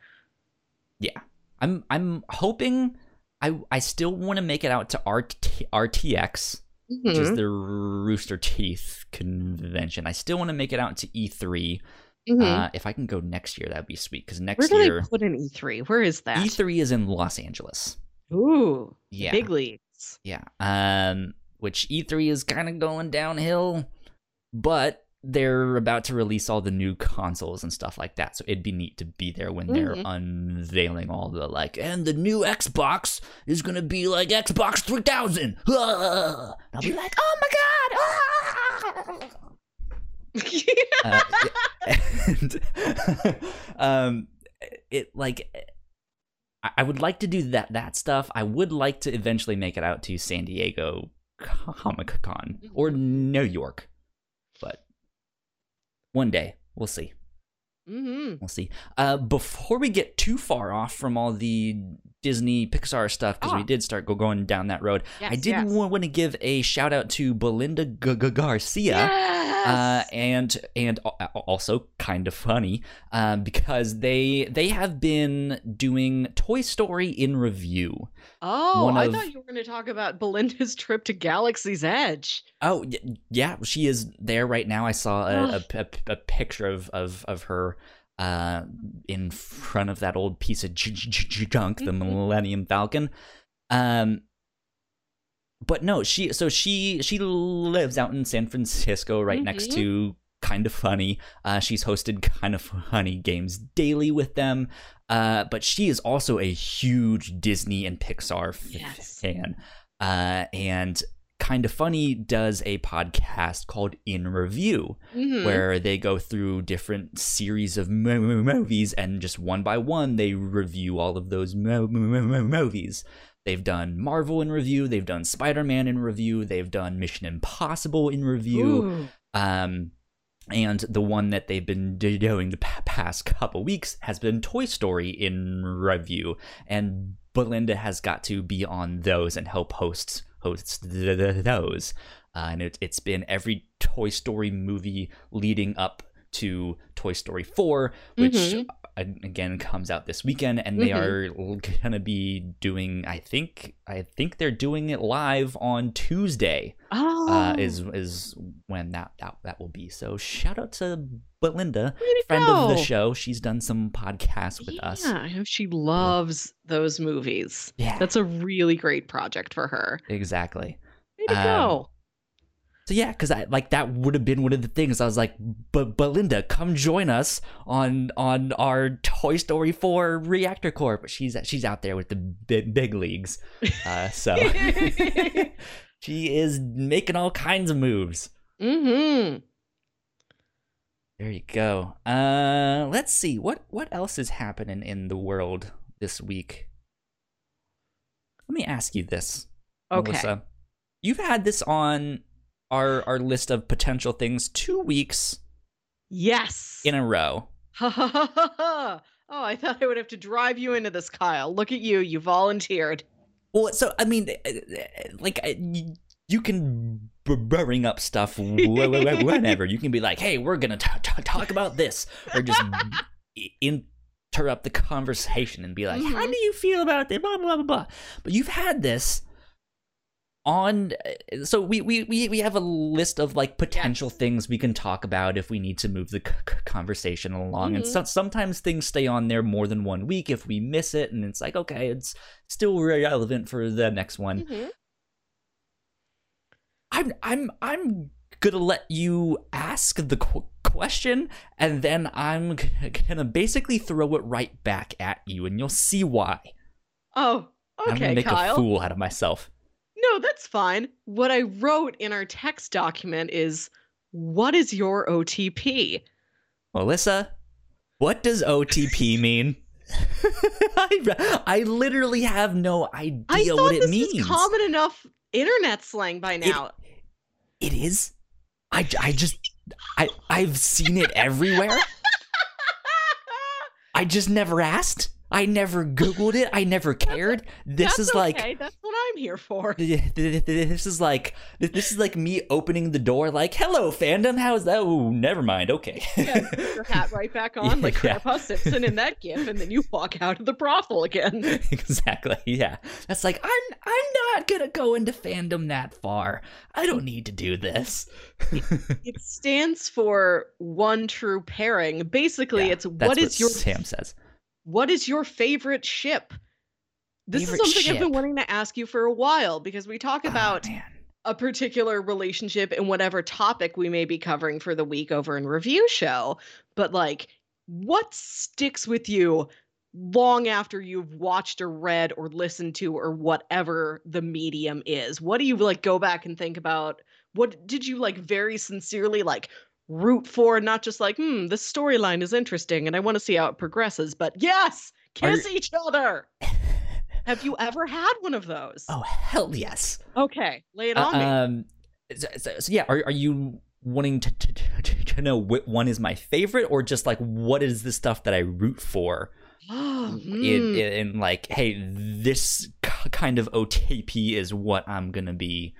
Yeah, I'm I'm hoping. I I still want to make it out to RT, RTX, which is Mhm. the Rooster Teeth convention. I still want to make it out to E3. Mhm. Uh, if I can go next year, that'd be sweet. Because Where next do year, they put an E3? Where is that? E3 is in Los Angeles. Ooh, Yeah, big leagues. yeah. Um, which E3 is kind of going downhill, but they're about to release all the new consoles and stuff like that. So it'd be neat to be there when they're Mhm. unveiling all the like, and the new Xbox is gonna be like Xbox 3000. Ah! I'll be like, oh my god! ah!" uh, and um, it like I- I would like to do that that stuff. I would like to eventually make it out to San Diego Comic Con or New York, one day we'll see. hmm We'll see. Uh, before we get too far off from all the Disney Pixar stuff, because Ah. we did start go going down that road, Yes, I did yes. want to give a shout out to Belinda G- G- Garcia uh, and and also Kinda Funny um, because they they have been doing Toy Story in review. Oh, I of- thought you were going to talk about Belinda's trip to Galaxy's Edge. Oh y- yeah, she is there right now. I saw a, a, a, a picture of of of her uh, in front of that old piece of j- j- j- junk, the Mhm. Millennium Falcon. Um, but no, she so she she lives out in San Francisco, right next Mhm. to Kinda Funny. Uh, she's hosted Kinda Funny games daily with them. Uh, but she is also a huge Disney and Pixar Yes. fan. Uh, and Kinda Funny does a podcast called In Review, Mhm. where they go through different series of mo- mo- movies and just one by one they review all of those mo- mo- mo- movies. They've done Marvel in review. They've done Spider Man in review. They've done Mission Impossible in review. Um, and the one that they've been doing the past couple weeks has been Toy Story in review, and Belinda has got to be on those and help hosts host th- th- those. Uh, and it, it's been every Toy Story movie leading up to Toy Story 4, which Mhm. Again comes out this weekend, and they Mhm. are gonna be doing. I think I think they're doing it live on Tuesday Oh, uh, is is when that, that that will be. So shout out to Belinda, friend of the show. She's done some podcasts with yeah, us. I know she loves those movies. Yeah, That's a really great project for her. exactly. Way to Um, go. So yeah, because I like that would have been one of the things. I was like, but Belinda, come join us on on our Toy Story Four Reactor Corps. But she's she's out there with the big, big leagues. Uh, so she is making all kinds of moves. Mm-hmm. There you go. Uh, let's see what what else is happening in the world this week. Let me ask you this, Okay. Melissa. You've had this on our our list of potential things two weeks Yes. in a row. Oh, I thought I would have to drive you into this, Kyle. Look at you. You volunteered. Well, so I mean, uh, uh, like you can bring up stuff wh- wh- wh- whenever. You can be like, "Hey, we're gonna t- t- talk about this," or just interrupt the conversation and be like, "How Mhm. do you feel about it?" Blah blah blah blah. But you've had this on, so we we we we have a list of like potential Yes. things we can talk about if we need to move the c- conversation along. And Mhm. so, sometimes things stay on there more than one week if we miss it, and it's like, okay, it's still relevant for the next one. Mhm. I'm I'm I'm gonna let you ask the qu- question, and then I'm g- gonna basically throw it right back at you, and you'll see why. Oh, okay I'm gonna make Kyle. a fool out of myself. No, that's fine. What I wrote in our text document is what is your OTP? Melissa, what does OTP mean? I, I literally have no idea I thought what it this means. common enough internet slang by now. It is. I, I just I I've seen it everywhere. I just never asked. I never Googled it. I never cared. This That's is like okay. That's what I'm here for. this is like this is like me opening the door like hello fandom how's that oh never mind okay Yeah, put your hat right back on, like Yeah. Grandpa Simpson in that gif, and then you walk out of the brothel again. exactly yeah that's like i'm i'm not gonna go into fandom that far i don't need to do this It stands for one true pairing. Basically, Yeah, it's what is your sam says what is your favorite ship? This Favorite is something I've been wanting to ask you for a while because we talk Oh, about man. a particular relationship and whatever topic we may be covering for the week over in review show. But like, what sticks with you long after you've watched or read or listened to or whatever the medium is? What do you like go back and think about? What did you like very sincerely like root for? Not just like, hmm, this storyline is interesting and I want to see how it progresses, but yes, kiss each other. Have you ever had one of those? oh hell yes Okay, lay it Uh, on me. um so, so, so yeah are, are you wanting to, to, to, to know which one is my favorite or just like what is the stuff that i root for Oh, in, mm. in, like hey this kind of otp is what i'm gonna be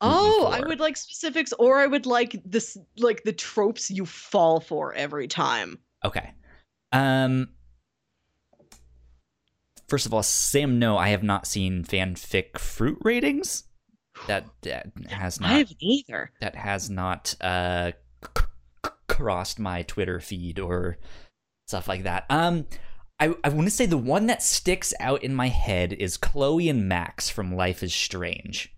oh, I would like specifics, or I would like this, like the tropes you fall for every time. okay um first of all sam no i have not seen fanfic fruit ratings that, that has not I haven't either. that has not uh c- c- crossed my Twitter feed or stuff like that. Um I, I want to say the one that sticks out in my head is Chloe and Max from Life is Strange.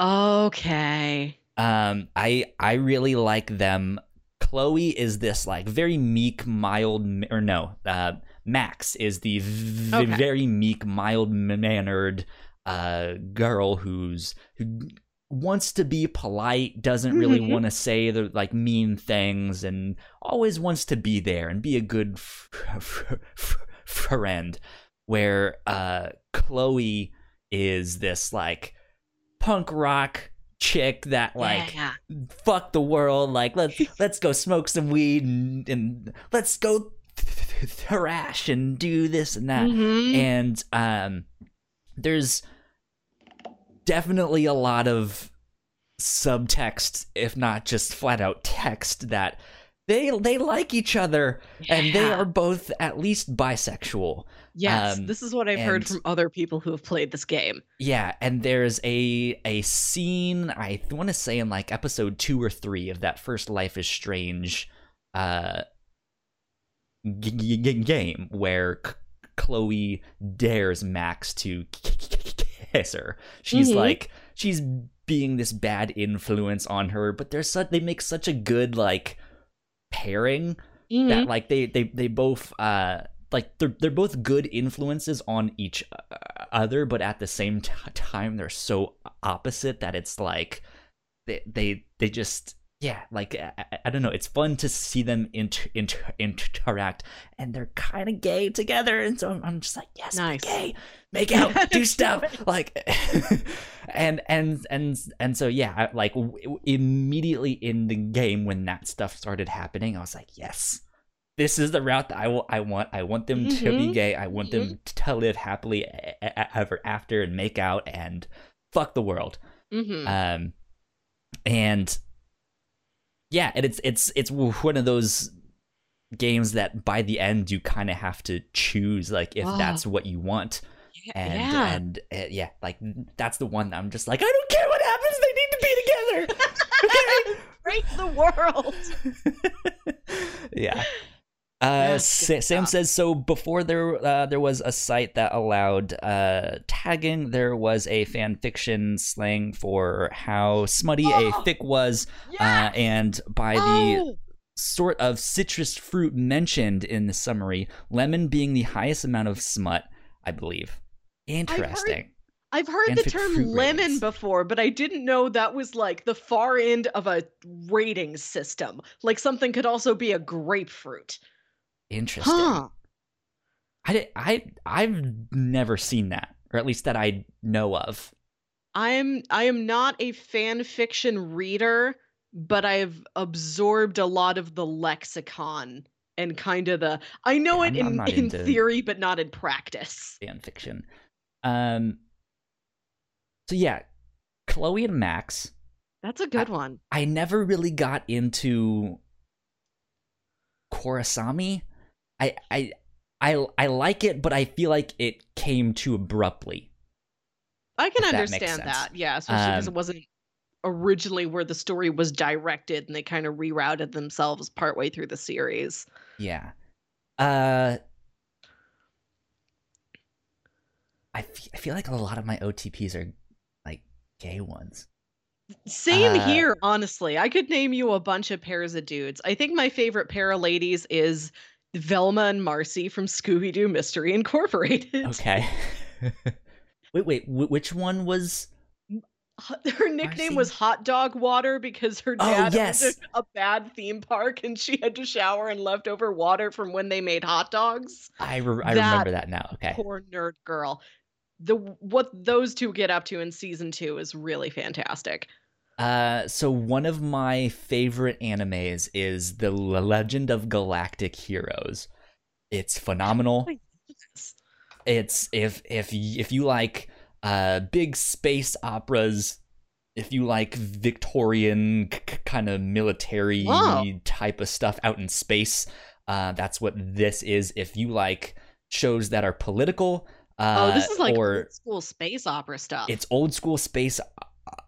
Okay. Um I I really like them. Chloe is this like very meek, mild or no, uh Max is the v- Okay. very meek, mild mannered uh girl who's who wants to be polite, doesn't really Mhm. want to say the like mean things and always wants to be there and be a good f- f- f- friend where uh Chloe is this like punk rock chick that like yeah. fuck the world like let's let's go smoke some weed and, and let's go thrash and do this and that Mhm. and um there's definitely a lot of subtext if not just flat out text that they they like each other and they are both at least bisexual Yes, um, this is what I've heard from other people who have played this game. yeah and there's a a scene i want to say in like episode 2 or 3 of that first life is strange uh g- g- game where C- chloe dares max to kiss her she's Mhm. like she's being this bad influence on her but there's such they make such a good like pairing Mhm. that like they they they both uh like they're they're both good influences on each uh, other but at the same t- time they're so opposite that it's like they they they just yeah like I, I- don't know it's fun to see them inter- inter- interact and they're kind of gay together and so I'm, I'm just like yes Nice. gay. Make out. Do stuff. Like and and and and so yeah I- like w- immediately in the game when that stuff started happening i was like yes this is the route that i will i want i want them to be Mhm. gay i want them to live happily ever after and make out and fuck the world Mhm. um and yeah and it's it's it's one of those games that by the end you kind of have to choose like if Ah. that's what you want Yeah, and yeah. and uh, yeah like that's the one that i'm just like i don't care what happens they need to be together okay break the world. yeah uh, Sa- Sam says so. Before there, uh, there was a site that allowed uh, tagging. There was a fan fiction slang for how smutty a Oh, fic was, uh, and by the Oh, sort of citrus fruit mentioned in the summary, lemon being the highest amount of smut, I believe. Interesting. I've heard the term lemon ratings. before, but I didn't know that was like the far end of a rating system. Like something could also be a grapefruit. Interesting. Huh. I, di- I I've never seen that, or at least that I know of. I'm I am not a fan fiction reader, but I've absorbed a lot of the lexicon and kind of the I know Yeah, it I'm- I'm in in theory but not in practice. fan fiction. Um. So yeah, Chloe and Max. That's a good one. I never really got into Korrasami. I I I I like it, but I feel like it came too abruptly. I can if that understand that. Yeah, especially because Um, it wasn't originally where the story was directed and they kind of rerouted themselves partway through the series. Yeah. Uh. I fe- I feel like a lot of my OTPs are like gay ones. Same Uh, here, honestly. I could name you a bunch of pairs of dudes. I think my favorite pair of ladies is Velma and Marcie from Scooby Doo Mystery Incorporated. Okay. wait, wait. wh- which one was? Her nickname was Hot Dog Water because her Oh, dad yes. owned a, a bad theme park and she had to shower in leftover water from when they made hot dogs. I re- I That remember that now. Okay. Poor nerd girl. The what those two get up to in season two is really fantastic. Uh, so one of my favorite animes is The Legend of Galactic Heroes. It's phenomenal. It's if if if you like uh big space operas, if you like Victorian kind of military type of stuff out in space, uh, that's what this is. If you like shows that are political, uh, oh, this is like or old school space opera stuff. it's old school space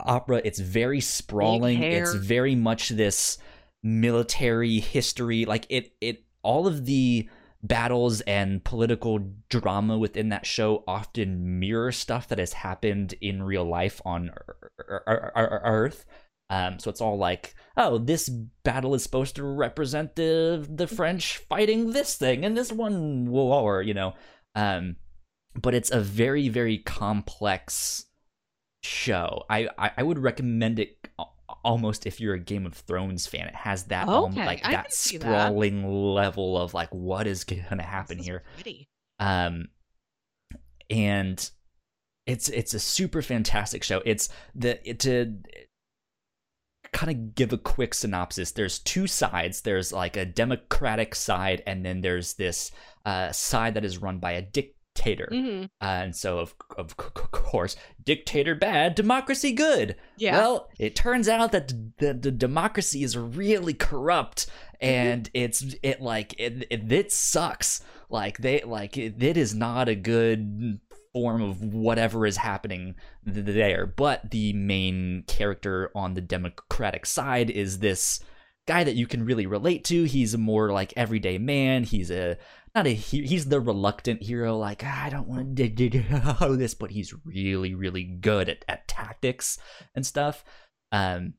opera. It's very sprawling. It's very much this military history. Like it, it all of the battles and political drama within that show often mirror stuff that has happened in real life on Ear- Ear- Ear- Ear- Earth. Um, so it's all like, oh, this battle is supposed to represent the the French fighting this thing and this one war, you know. Um, but it's a very very complex show. I I, I would recommend it almost if you're a Game of Thrones fan. It has that um, like I that see that. sprawling level of like what is going to happen here. pretty. Um, and it's it's a super fantastic show. It's the it, to kind of give a quick synopsis. There's two sides. There's like a democratic side, and then there's this uh, side that is run by a dictator. Mhm. Uh, and so, of, of course, dictator bad, democracy good. Yeah. Well, it turns out that the, the democracy is really corrupt, and it's it like it, it it sucks. Like they like it, it is not a good form of whatever is happening there. But the main character on the democratic side is this guy that you can really relate to. He's a more like everyday man. He's a not a he- he's the reluctant hero like "Ah, i don't want to do this but he's really really good at, at tactics and stuff um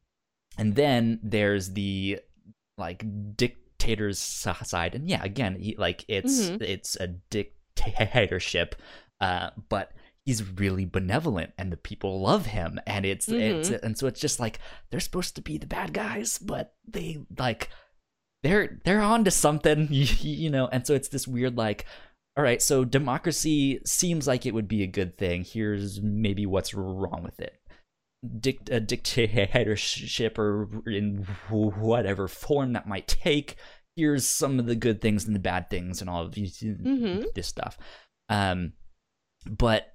and then there's the like dictator's side and yeah again he, like it's Mhm. it's a dictatorship uh but he's really benevolent and the people love him and it's it's and so it's just like they're supposed to be the bad guys but they like they're they're on to something you, you know? And so it's this weird like all right so democracy seems like it would be a good thing. Here's maybe what's wrong with it. Dict- a dictatorship or in whatever form that might take here's some of the good things and the bad things and all of these, Mhm. this stuff. Um but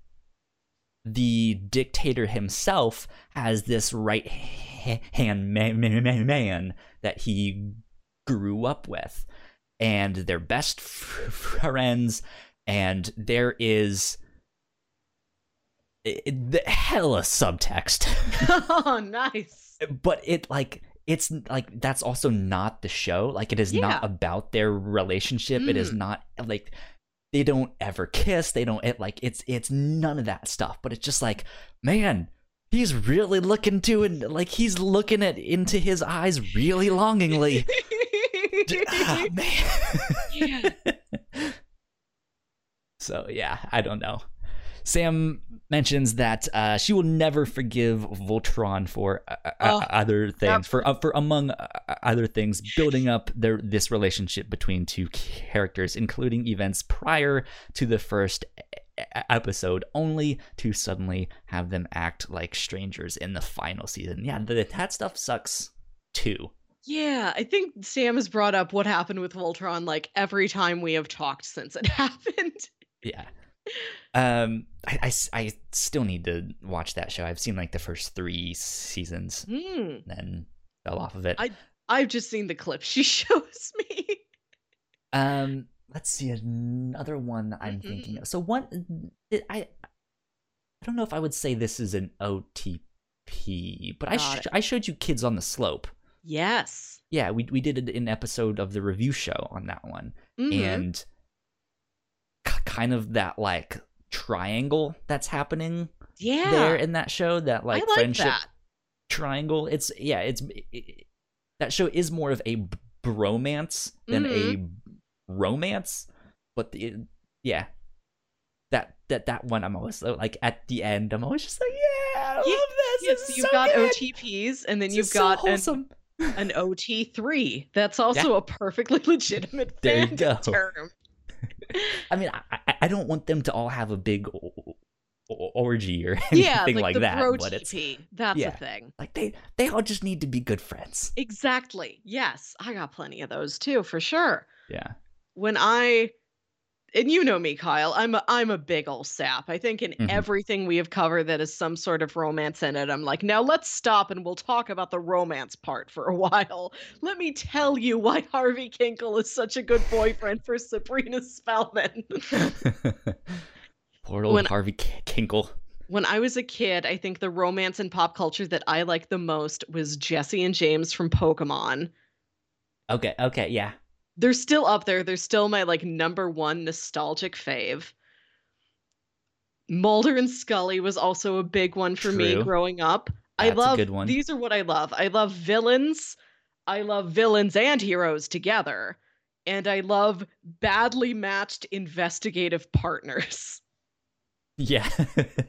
the dictator himself has this right hand man, man, man that he grew up with and they're best friends and there is the hella subtext oh, nice. but it like it's like that's also not the show like it is Yeah. not about their relationship it is Mm. not like they don't ever kiss they don't it like it's it's none of that stuff but it's just like man he's really looking to and like he's looking at into his eyes really longingly Ah, man Yeah. so yeah i don't know sam mentions that uh, she will never forgive voltron for uh, uh, Oh, other things yep. for uh, for among uh, other things building up their this relationship between two characters including events prior to the first episode only to suddenly have them act like strangers in the final season yeah the, that stuff sucks too Yeah, I think Sam has brought up what happened with Voltron like every time we have talked since it happened. Yeah. Um, I still need to watch that show. I've seen like the first three seasons, Hmm. then fell off of it. I- I've just seen the clip she shows me. um, let's see another one I'm Mm-hmm. thinking of. So one, I, I don't know if I would say this is an OTP, but I sh- I showed you Kids on the Slope. Yes. Yeah, we we did an episode of the review show on that one. Mhm. and kind of that like triangle that's happening yeah. there in that show that like, like friendship that. triangle it's yeah it's it, it- that show is more of a bromance than Mm-hmm. a romance but the, yeah that that that one i'm always like at the end i'm always just like yeah i love this Yeah, this so you've so got good. OTPs and then This you've is so got an. An OT3. That's also a perfectly legitimate There you go. term. I mean, I, I- don't want them to all have a big orgy or Yeah, anything like, like, the that, bro but it's. That's yeah. a thing. like they they all just need to be good friends. Exactly. Yes, I got plenty of those too, for sure. Yeah, When I and you know me, Kyle, I'm a I'm a big old sap. I think in Mhm. everything we have covered that is some sort of romance in it, I'm like, now let's stop and we'll talk about the romance part for a while. Let me tell you why Harvey Kinkle is such a good boyfriend for Sabrina Spellman. poor old When- Harvey K- Kinkle. when I was a kid, I think the romance in pop culture that I liked the most was Jessie and James from Pokemon. Okay, okay, yeah, They're still up there. They're still my like number one nostalgic fave. Mulder and Scully was also a big one for me growing up. I That's a love these are what I love. I love villains. I love villains and heroes together. And I love badly matched investigative partners. yeah.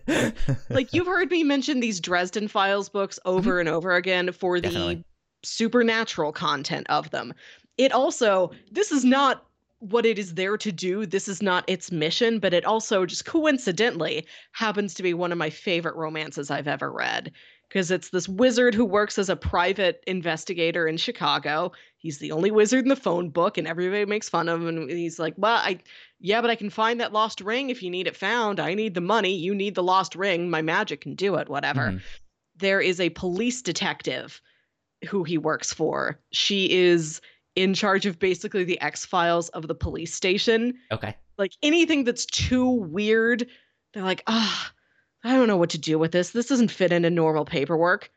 like you've heard me mention these Dresden Files books over mm-hmm. and over again for the Definitely. supernatural content of them. It also this is not what it is there to do. This is not its mission, but it also just coincidentally happens to be one of my favorite romances I've ever read because it's this wizard who works as a private investigator in Chicago. He's the only wizard in the phone book, and everybody makes fun of him. And he's like, "Well, I, yeah, but I can find that lost ring if you need it found. I need the money. You need the lost ring. My magic can do it. Whatever." Mhm. There is a police detective who he works for. She is in charge of basically the X files of the police station Okay. like anything that's too weird they're like ah i don't know what to do with this this doesn't fit into normal paperwork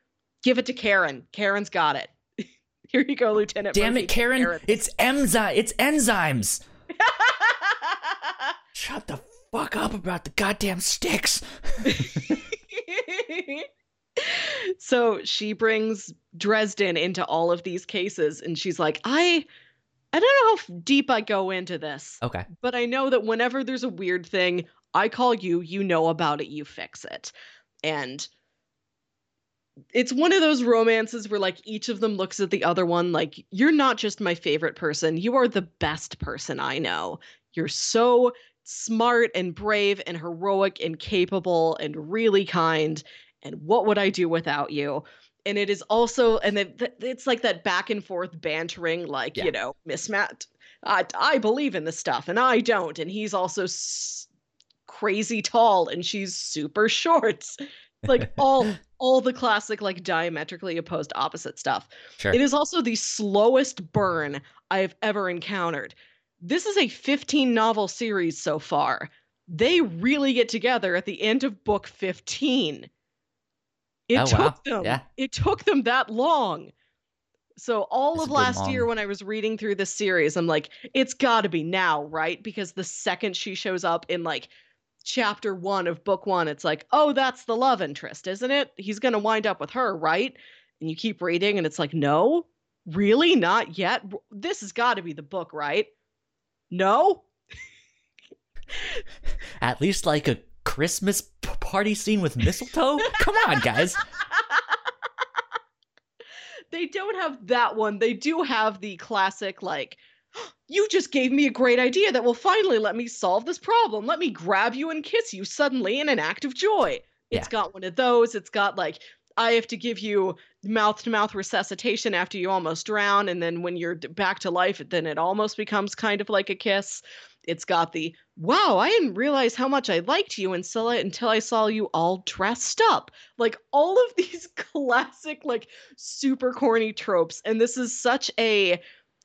give it to Karrin Karrin's got it here you go lieutenant Damn Murphy. it, Karen! Karen. It's enzy. It's enzymes. Shut the fuck up about the goddamn sticks. so she brings dresden into all of these cases and she's like i i don't know how deep i go into this okay. but I know that whenever there's a weird thing, I call you, you know about it, you fix it. And it's one of those romances where like each of them looks at the other one like you're not just my favorite person, you are the best person I know. You're so smart and brave and heroic and capable and really kind and what would I do without you? And it is also and it, it's like that back and forth bantering like, Yeah. you know, Miss Matt I, I believe in this stuff and I don't. And he's also s- crazy tall and she's super short. Like all all the classic like diametrically opposed opposite stuff. Sure. It is also the slowest burn I have ever encountered. This is a 15 novel series so far. They really get together at the end of book 15. It Oh, took wow. them. Yeah. It took them that long. So all That's of last year when I was reading through this series, I'm like, it's got to be now, right? Because the second she shows up in like chapter 1 of book 1, it's like, "Oh, that's the love interest, isn't it? He's going to wind up with her, right?" And you keep reading and it's like, "No? Really? Not yet? This has got to be the book, right?" No? At least like a Christmas p- party scene with mistletoe. Come on, guys. they don't have that one. They do have the classic, like, you just gave me a great idea that will finally let me solve this problem. Let me grab you and kiss you suddenly in an act of joy. It's Yeah. got one of those. It's got, like, I have to give you mouth to mouth resuscitation after you almost drown. And then when you're back to life, then it almost becomes kind of like a kiss. It's got the wow, I didn't realize how much I liked you until I, until I saw you all dressed up. Like all of these classic, like super corny tropes. And this is such a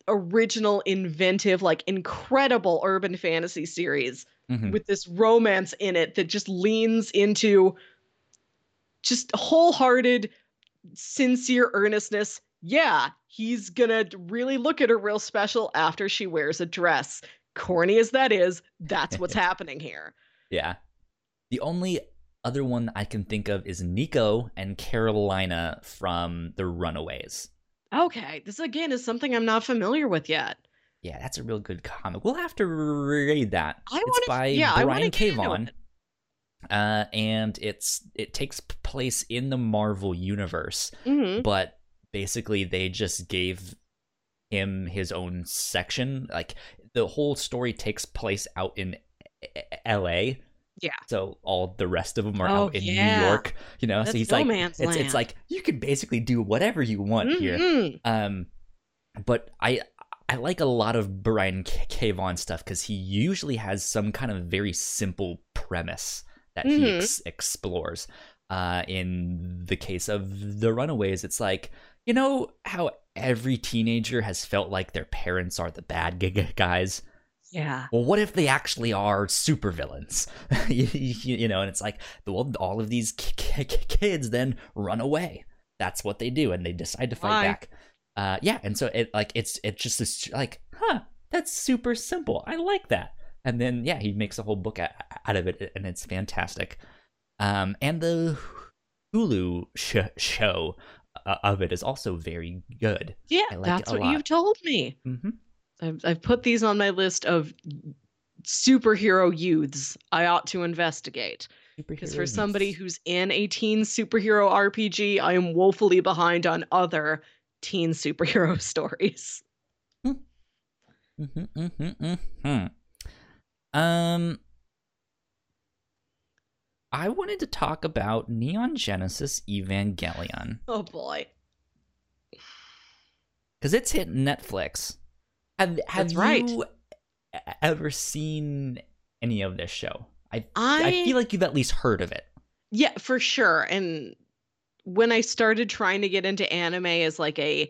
original, inventive, like incredible urban fantasy series Mhm. with this romance in it that just leans into just wholehearted, sincere earnestness. Yeah, he's gonna really look at her real special after she wears a dress. Corny as that is, that's what's happening here. Yeah. The only other one I can think of is Nico and Karolina from The Runaways. Okay, this again is something I'm not familiar with yet. Yeah, that's a real good comic. We'll have to read that. I it's wanna- by yeah, I Brian get K. Vaughan. Uh, and it's it takes place in the Marvel universe, Mhm. but basically they just gave him his own section. Like the whole story takes place out in L.A. Yeah. So all the rest of them are Oh, out in yeah. New York. You know, That's so he's no like, it's it's like you can basically do whatever you want here. Mhm. Um, but I I like a lot of Brian K. Vaughan stuff because he usually has some kind of very simple premise that he Mhm. ex- explores. Uh, in the case of the Runaways, it's like you know how every teenager has felt like their parents are the bad guys. Yeah. Well, what if they actually are supervillains? you, you, know, and it's like, well, all of these k- k- kids then run away. That's what they do, and they decide to fight back. Uh, yeah, and so it like it's it's just this like, huh, that's super simple. I like that. And then yeah, he makes a whole book out, out of it, and it's fantastic. Um, and the Hulu sh- show of it is also very good. Yeah, I like it that's what lot. you've told me. hmm I've, I've put these on my list of superhero youths I ought to investigate. Because for somebody who's in a teen superhero RPG, I am woefully behind on other teen superhero stories. Mm-hmm, mm-hmm, mm-hmm. Um, I wanted to talk about Neon Genesis Evangelion Oh boy. because it's hit Netflix. Have Have right. you e- ever seen any of this show? I I, I feel like you've at least heard of it. yeah, for sure. And when I started trying to get into anime as like a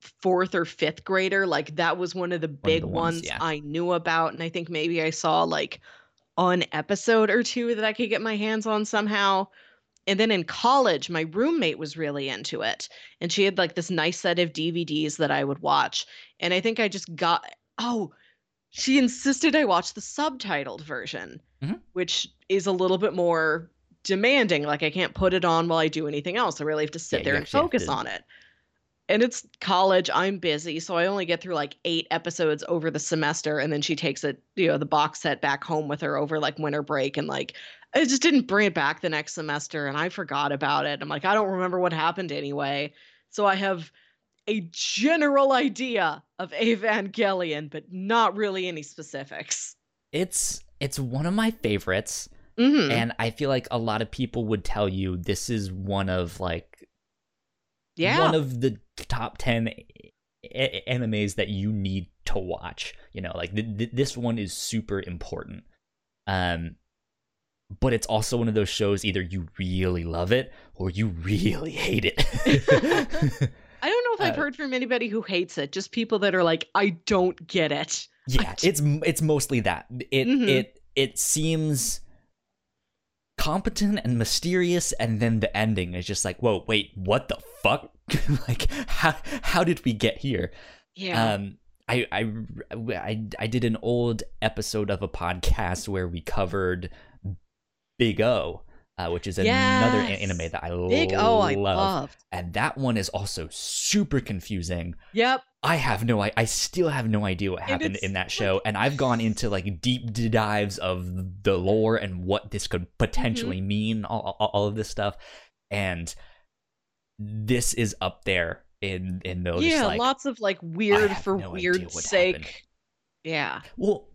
fourth or fifth grader, like that was one of the big the ones, ones yeah. I knew about. And I think maybe I saw like an episode or two that I could get my hands on somehow. And then in college, my roommate was really into it. And she had like this nice set of DVDs that I would watch. And I think I just got, oh, she insisted I watch the subtitled version, Mhm. which is a little bit more demanding. Like I can't put it on while I do anything else. I really have to sit Yeah, there and focus on it. And it's college. I'm busy, so I only get through like eight episodes over the semester, and then she takes it, you know, the box set back home with her over like winter break, and like I just didn't bring it back the next semester, and I forgot about it. I'm like, I don't remember what happened anyway. So I have a general idea of Evangelion, but not really any specifics. It's it's one of my favorites. hmm and I feel like a lot of people would tell you this is one of like yeah. one of the top 10 a- a- animes that you need to watch you know like th- th- this one is super important um but it's also one of those shows either you really love it or you really hate it I don't know if I've uh, heard from anybody who hates it, just people that are like, I don't get it. yeah it's it's mostly that it Mhm. it it seems competent and mysterious and then the ending is just like whoa wait what the fuck? Like how how did we get here? Yeah. um I, I i i did an old episode of a podcast where we covered big o uh, which is another anime that i Big O, I love loved. and that one is also super confusing Yep. I have no I, I still have no idea what happened in that show and I've gone into like deep dives of the lore and what this could potentially Mm-hmm. mean all, all, all of this stuff and this is up there in in those yeah, like lots of like weird for no weird sake. happened. Yeah. well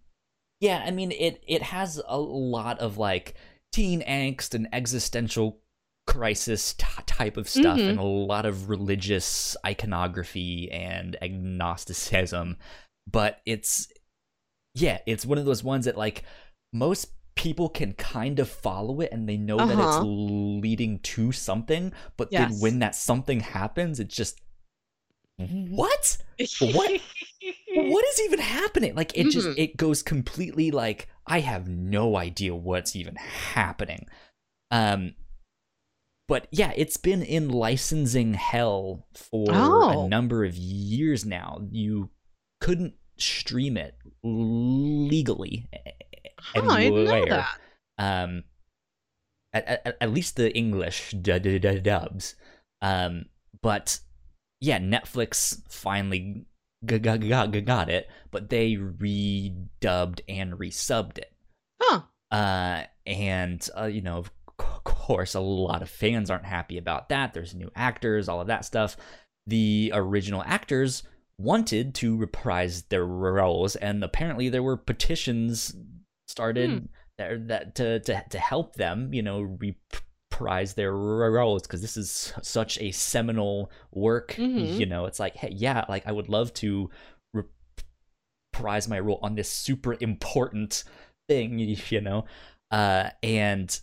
yeah I mean it it has a lot of like teen angst and existential crisis t- type of stuff Mhm. and a lot of religious iconography and agnosticism but it's yeah it's one of those ones that like most people can kind of follow it and they know that it's Uh-huh. leading to something but then when that something happens it's just what What? what is even happening like it just Mhm. it goes completely like i have no idea what's even happening um but yeah it's been in licensing hell for Oh. a number of years now you couldn't stream it legally Huh, I didn't know anywhere. that. um at, at, at least the english du- du- du- dubs um but yeah netflix finally got it but they redubbed and resubbed it Huh. uh and uh, you know of course a lot of fans aren't happy about that there's new actors all of that stuff the original actors wanted to reprise their roles and apparently there were petitions started Hmm. that, that to, to to help them you know reprise their roles because this is such a seminal work Mhm. you know? It's like hey yeah like i would love to reprise my role on this super important thing you know? Uh and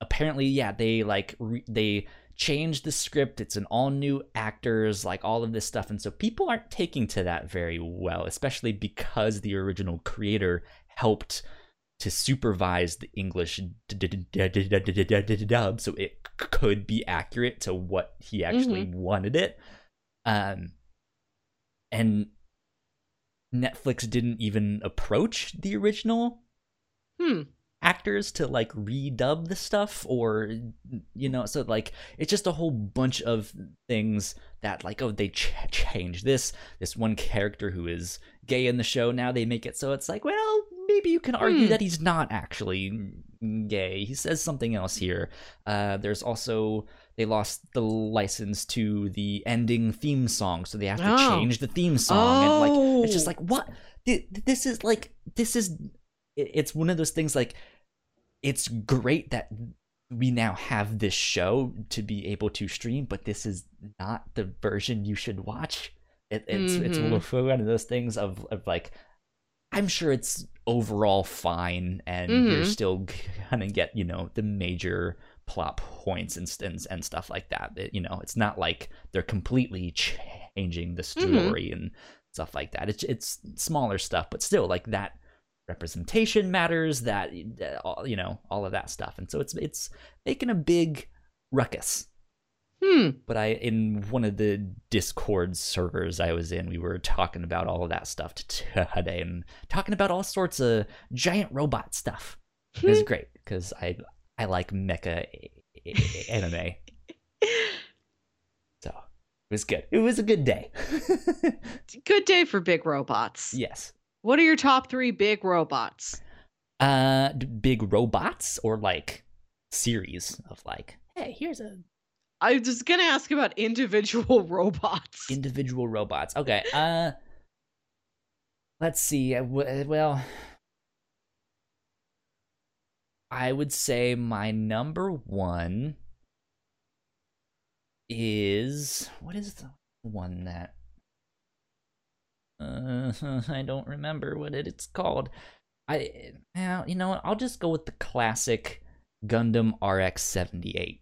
apparently yeah they like re- they changed the script. It's an all new actors like all of this stuff. And so people aren't taking to that very well especially because the original creator helped to supervise the English dub so it could be accurate to what he actually mm-hmm. wanted it. Um, and Netflix didn't even approach the original hmm. actors to like redub the stuff or you know so like it's just a whole bunch of things that like oh they ch- change this this one character who is gay in the show now they make it so it's like well maybe you can argue Hmm. that he's not actually gay. He says something else here. Uh, there's also they lost the license to the ending theme song, so they have to Oh. change the theme song. And like, it's just Oh. like what? This is like this is. It's one of those things like, it's great that we now have this show to be able to stream, but this is not the version you should watch. It, it's it's Mhm. one of those things of of like, I'm sure it's overall fine, and you're Mhm. still gonna get you know the major plot points and and, and stuff like that. It- you know, it's not like they're completely changing the Mhm. story and stuff like that. It's it's smaller stuff, but still like that representation matters. That uh, all- you know all of that stuff, and so it's it's making a big ruckus Hmm. but I in one of the Discord servers I was in, we were talking about all of that stuff today and talking about all sorts of giant robot stuff. It was great because I I like mecha anime, so it was good. It was a good day. Good day for big robots. yes. What are your top three big robots? Uh, big robots or like series of like, hey, here's a I was just gonna ask about individual robots. individual robots. Okay. Uh let's see. Well I would say my number 1 is what is the one that uh, I don't remember what it, it's called. I now you know what? I'll just go with the classic Gundam RX-78.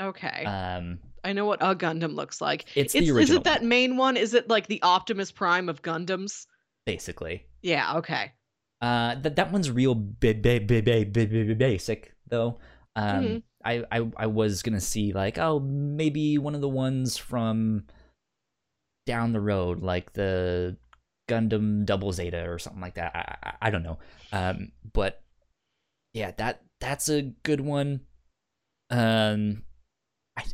Okay. Um I know what a Gundam looks like. it's, It's, the is it that main one? Is it like the Optimus Prime of Gundams? basically. Yeah, okay. Uh, that that one's real ba- ba- ba- ba- ba- basic though. Um, Mhm. I, I I was gonna see like oh maybe one of the ones from down the road like the Gundam Double Zeta or something like that. I I, I don't know. Um, but yeah, that that's a good one. Um,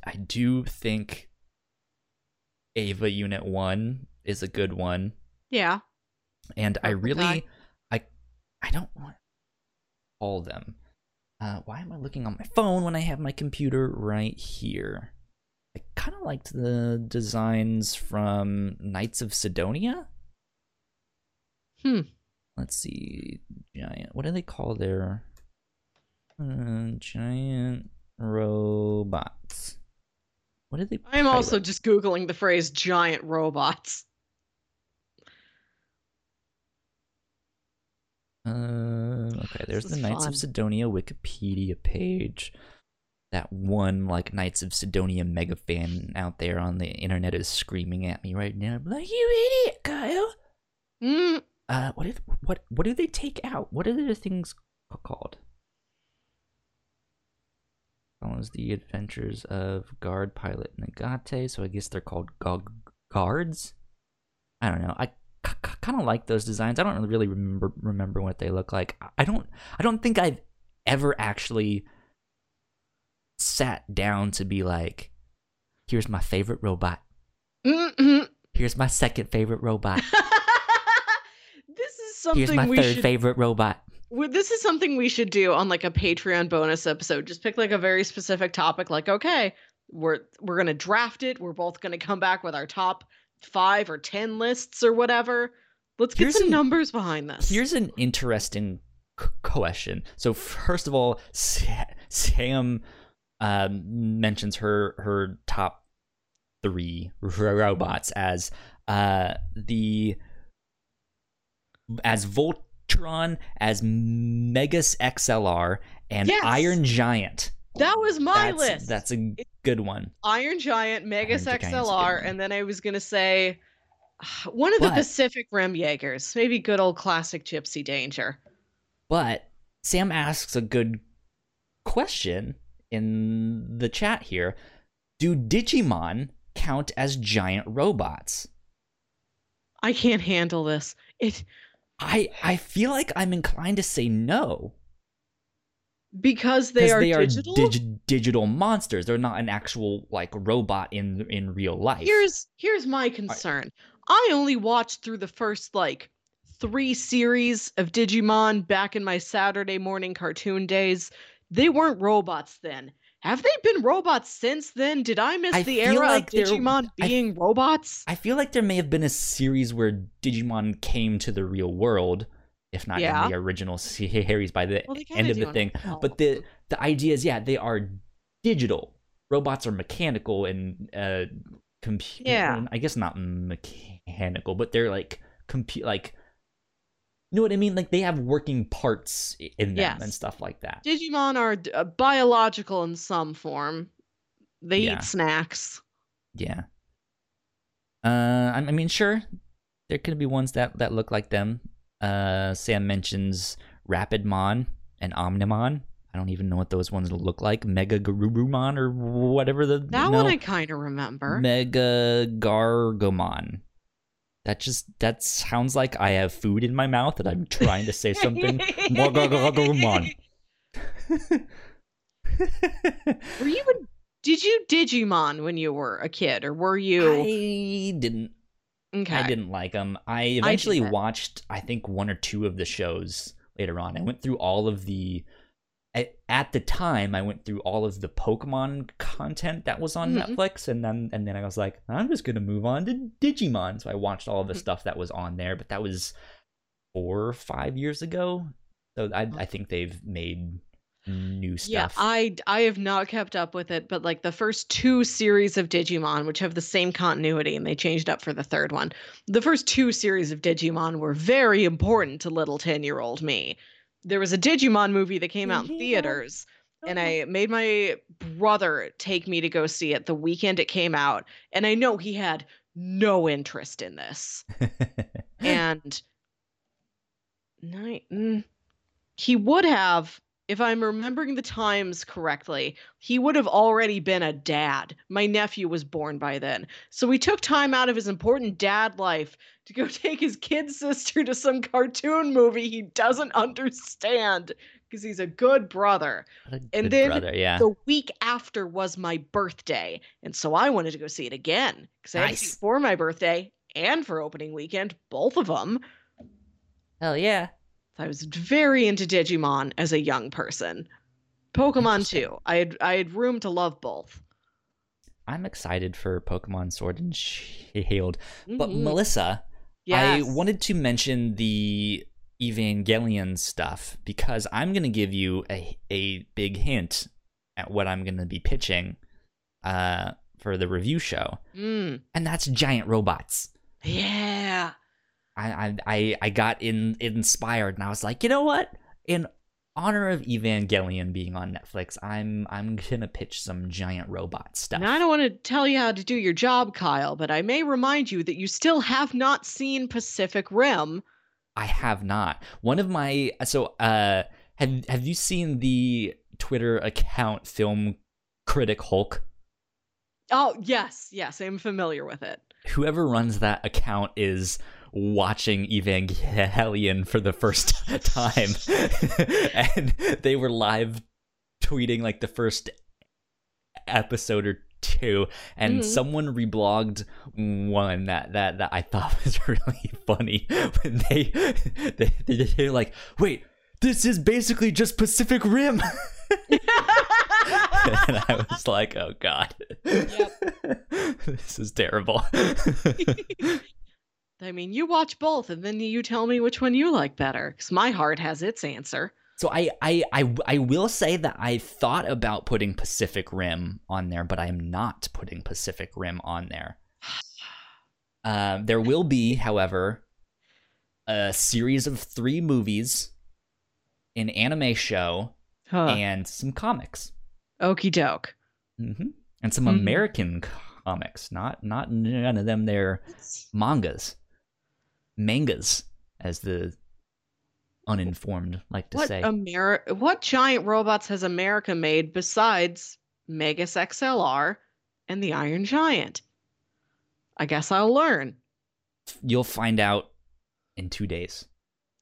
I I do think Eva Unit One is a good one Yeah. and I really. I, I don't want all them. Uh, why am I looking on my phone when I have my computer right here? I kind of liked the designs from Knights of Sidonia. Hmm. Let's see, giant. What do they call their uh, giant robots? What did they? I'm also just Googling the phrase giant robots. Uh, okay, there's the Knights fun. of Sidonia Wikipedia page. That one, like Knights of Sidonia mega fan out there on the internet is screaming at me right now, like you idiot, Kyle. Mm, Uh, what if what what do they take out? What are the things called? Follows the adventures of Garde pilot Nagate, so I guess they're called gu- Gardes. I don't know. I kind of like those designs. I don't really remember remember what they look like. I don't I don't think I've ever actually sat down to be like, here's my favorite robot. mm-mm. Here's my second favorite robot. this is something Here's my third should favorite robot. This is something we should do on like a Patreon bonus episode. Just pick like a very specific topic. Like, okay, we're we're gonna draft it. We're both gonna come back with our top five or ten lists or whatever. Let's get Here's some an- numbers behind this. Here's an interesting c- question. So first of all, Sam um, mentions her her top three robots as uh, the as Voltron, as Megas XLR, and Yes! Iron Giant. that was my that's, list. That's a good one. Iron Giant, Megas Iron Giant's a good XLR, and then I was gonna say one of the But- Pacific Rim Jaegers. Maybe good old classic Gipsy Danger. But Sam asks a good question in the chat here. Do Digimon count as giant robots? I can't handle this. It I I feel like I'm inclined to say no. because they are they are digital. dig- digital monsters. They're not an actual like robot in in real life. Here's here's my concern. I only watched through the first like three series of Digimon back in my Saturday morning cartoon days, they weren't robots then. Have they been robots since then? Did I miss I the era like of Digimon I- being robots? I feel like there may have been a series where Digimon came to the real world, if not Yeah. in the original series by the Well, end of the thing. all But the the idea is, yeah, they are digital. Robots are mechanical and uh, computer. Yeah. I guess not mechanical, but they're like compute like. You know what I mean? Like they have working parts in them Yes. and stuff like that. Digimon are uh, biological in some form. They Yeah. eat snacks. Yeah. Uh, I I mean, sure, there could be ones that that look like them. Uh, Sam mentions Rapidmon and Omnimon. I don't even know what those ones look like. Mega Garurumon or whatever the That no, one I kind of remember. Mega Gargomon. That just that sounds like I have food in my mouth and I'm trying to say something. Were you a, did you Digimon when you were a kid, or were you? I didn't okay. I didn't like them. I eventually did. watched, I think, one or two of the shows later on. I went through all of the. At, the time, I went through all of the Pokemon content that was on Mhm. Netflix, and then and then I was like, I'm just gonna move on to Digimon. So I watched all of the Mhm. stuff that was on there, but that was four or five years ago. So I I think they've made new Yeah, stuff. I I have not kept up with it, but like the first two series of Digimon, which have the same continuity, and they changed up for the third one. The first two series of Digimon were very important to little ten year old me. There was a Digimon movie that came out in theaters, and I made my brother take me to go see it the weekend it came out, and I know he had no interest in this. and ni- mm, he would have if i'm remembering the times correctly he would have already been a dad. My nephew was born by then. So he took time out of his important dad life to go take his kid sister to some cartoon movie he doesn't understand because he's a good brother. What a and then brother, yeah. the week after was my birthday and so i wanted to go see it again because i had to see it for my birthday and for opening weekend both of them Hell yeah. I was very into Digimon as a young person. Pokemon too. I had I had room to love both. I'm excited for Pokemon Sword and Shield. But Mhm. Melissa, yes. I wanted to mention the Evangelion stuff because I'm going to give you a, a big hint at what I'm going to be pitching uh, for the review show, Mm, and that's giant robots. yeah. I, I, I, I got in inspired, and I was like, you know what? In honor of Evangelion being on Netflix, I'm I'm gonna pitch some giant robot stuff. And I don't want to tell you how to do your job, Kyle, but I may remind you that you still have not seen Pacific Rim. I have not. One of my so uh have have you seen the Twitter account Film Critic Hulk? Oh, yes, yes, I'm familiar with it. Whoever runs that account is watching Evangelion for the first time. and they were live tweeting like the first episode or two and Mhm. someone reblogged one that that that I thought was really funny when they they they they're like, "Wait, this is basically just Pacific Rim." and I was like, "Oh god." this is terrible. I mean, you watch both and then you tell me which one you like better, because my heart has its answer. So I, I I I will say that I thought about putting Pacific Rim on there, but I'm not putting Pacific Rim on there. Uh, there will be, however, a series of three movies, an anime show, Huh. and some comics, Okie doke. hmm and some Mhm. American comics. Not not none of them. They're mangas, mangas, as the uninformed like to What say. Ameri- What giant robots has America made besides Megas XLR and the Iron Giant? I guess I'll learn. You'll find out in two days.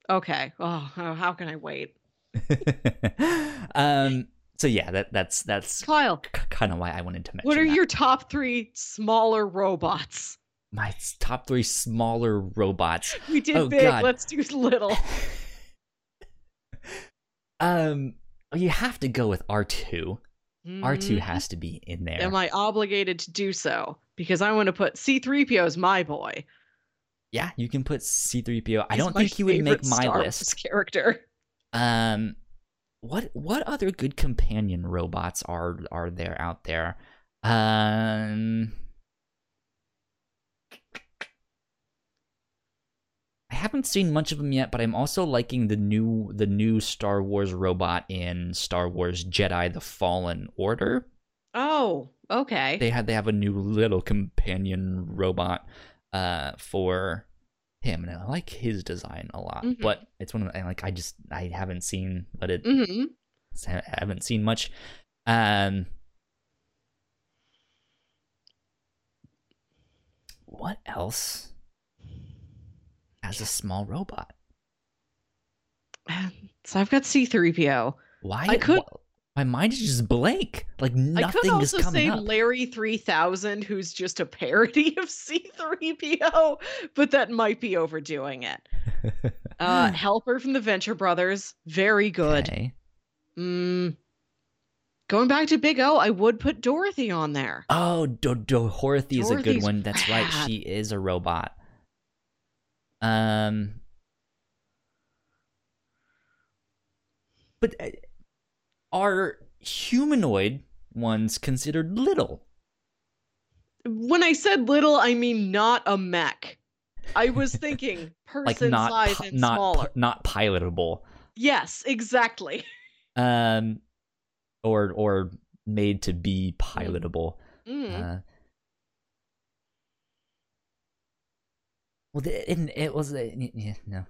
Okay. Oh, how can I wait? um. So yeah, that that's that's Kyle, kind of why I wanted to mention. what are that. your top three smaller robots? My top three smaller robots. We did Oh, big. God. Let's do little. Um, you have to go with R two. R two Mhm. has to be in there. Am I obligated to do so? Because I want to put C3PO as my boy. yeah, you can put C three PO. I don't think he would make my Star Wars list. character. Um, what what other good companion robots are are there out there? Um, haven't seen much of them yet, but I'm also liking the new the new Star Wars robot in Star Wars Jedi: The Fallen Order. Oh, okay. They had they have a new little companion robot uh for him, and I like his design a lot. Mhm. But it's one of the, like I just I haven't seen, but it hmm I haven't seen much. Um, what else as a small robot? So I've got C3PO. Why? I could- my mind is just blank. Like nothing I could also say up. Larry 3000, who's just a parody of C3PO, but that might be overdoing it. Uh, Helper from the Venture Brothers, very good. Okay. Mm, going back to Big O, I would put Dorothy on there. Oh, Do- Dorothy is a good one. That's right. She is a robot. Um, but uh, are humanoid ones considered little? When I said little, I mean not a mech. I was thinking Like person not size and not smaller. not pilotable. yes, exactly. Um, or or made to be pilotable. Mm. Uh, well, it, it was yeah, no.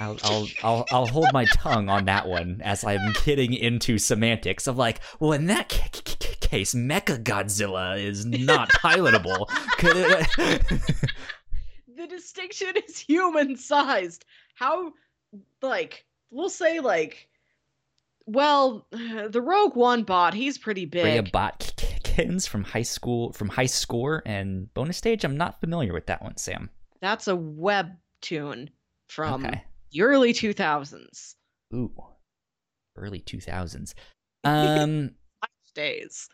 I'll, I'll I'll I'll hold my tongue on that one as I'm getting into semantics of like, well, in that ca- ca- case, Mecha Godzilla is not pilotable. It- the distinction is human sized. How, like, we'll say, like, well, the Rogue One bot, he's pretty big. Rhea big. Botkins from high school from High Score and Bonus Stage. I'm not familiar with that one, Sam. That's a web webtoon from okay. the early 2000s. Ooh, early 2000s. Um. Days.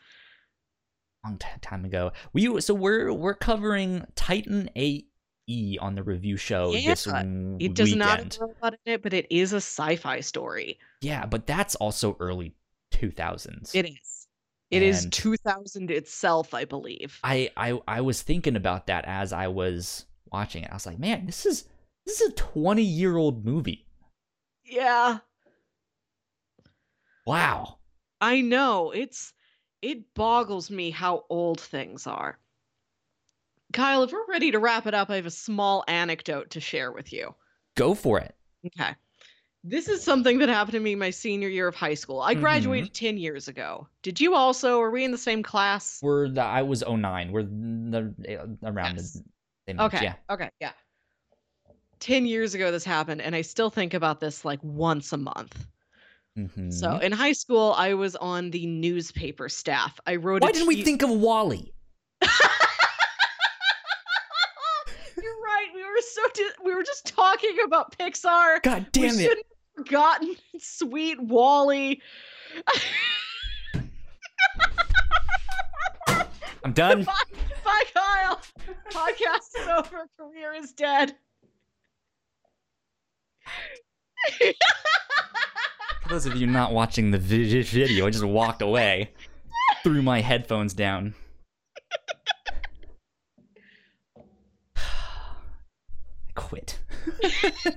long t- time ago. We so we're we're covering Titan AE on the review show this Yeah, w- It does not weekend. have a lot in it, but it is a sci-fi story. Yeah, but that's also early 2000s. It is. It is And- 2000 itself, I believe. I I I was thinking about that as I was watching it. I was like, man, this is this is a 20 year old movie. Yeah, Wow. I know. It's it boggles me how old things are. Kyle, if we're ready to wrap it up, I have a small anecdote to share with you. Go for it. Okay. This is something that happened to me my senior year of high school. I Mhm. graduated 10 years ago. Did you also? Are we in the same class? We're the I was 09. We're the, around Yes. the Okay. Yeah. Okay. Yeah. 10 years ago this happened and I still think about this like once a month. Mhm. So, in high school I was on the newspaper staff. I wrote why didn't we think of Wally? You're right. We were so di- we were just talking about Pixar. God we damn it. shouldn't have forgotten sweet Wally. I'm done. Kyle. Podcast is over. Career is dead. For those of you not watching the video, I just walked away, threw my headphones down. I quit.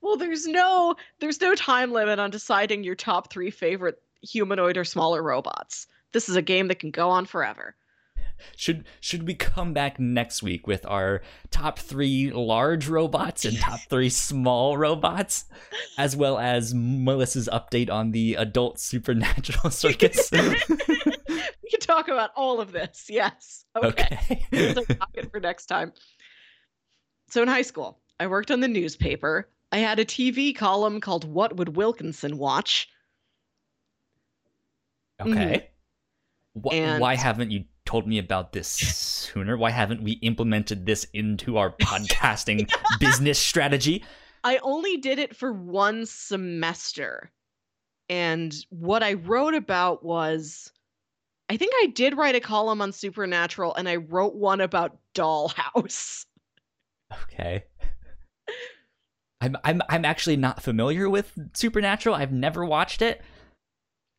well, there's no there's no time limit on deciding your top three favorite humanoid or smaller robots. This is a game that can go on forever. Should should we come back next week with our top three large robots and top three small robots, as well as Melissa's update on the adult supernatural circus? we can talk about all of this. Yes. Okay. okay. Our for next time. So in high school, I worked on the newspaper. I had a TV column called "What Would Wilkinson Watch." okay. Mm-hmm. Wh- And- why haven't you told me about this sooner? Why haven't we implemented this into our podcasting business strategy? I only did it for one semester. And what I wrote about was I think I did write a column on Supernatural and I wrote one about Dollhouse. Okay. I'm I'm I'm actually not familiar with Supernatural. I've never watched it.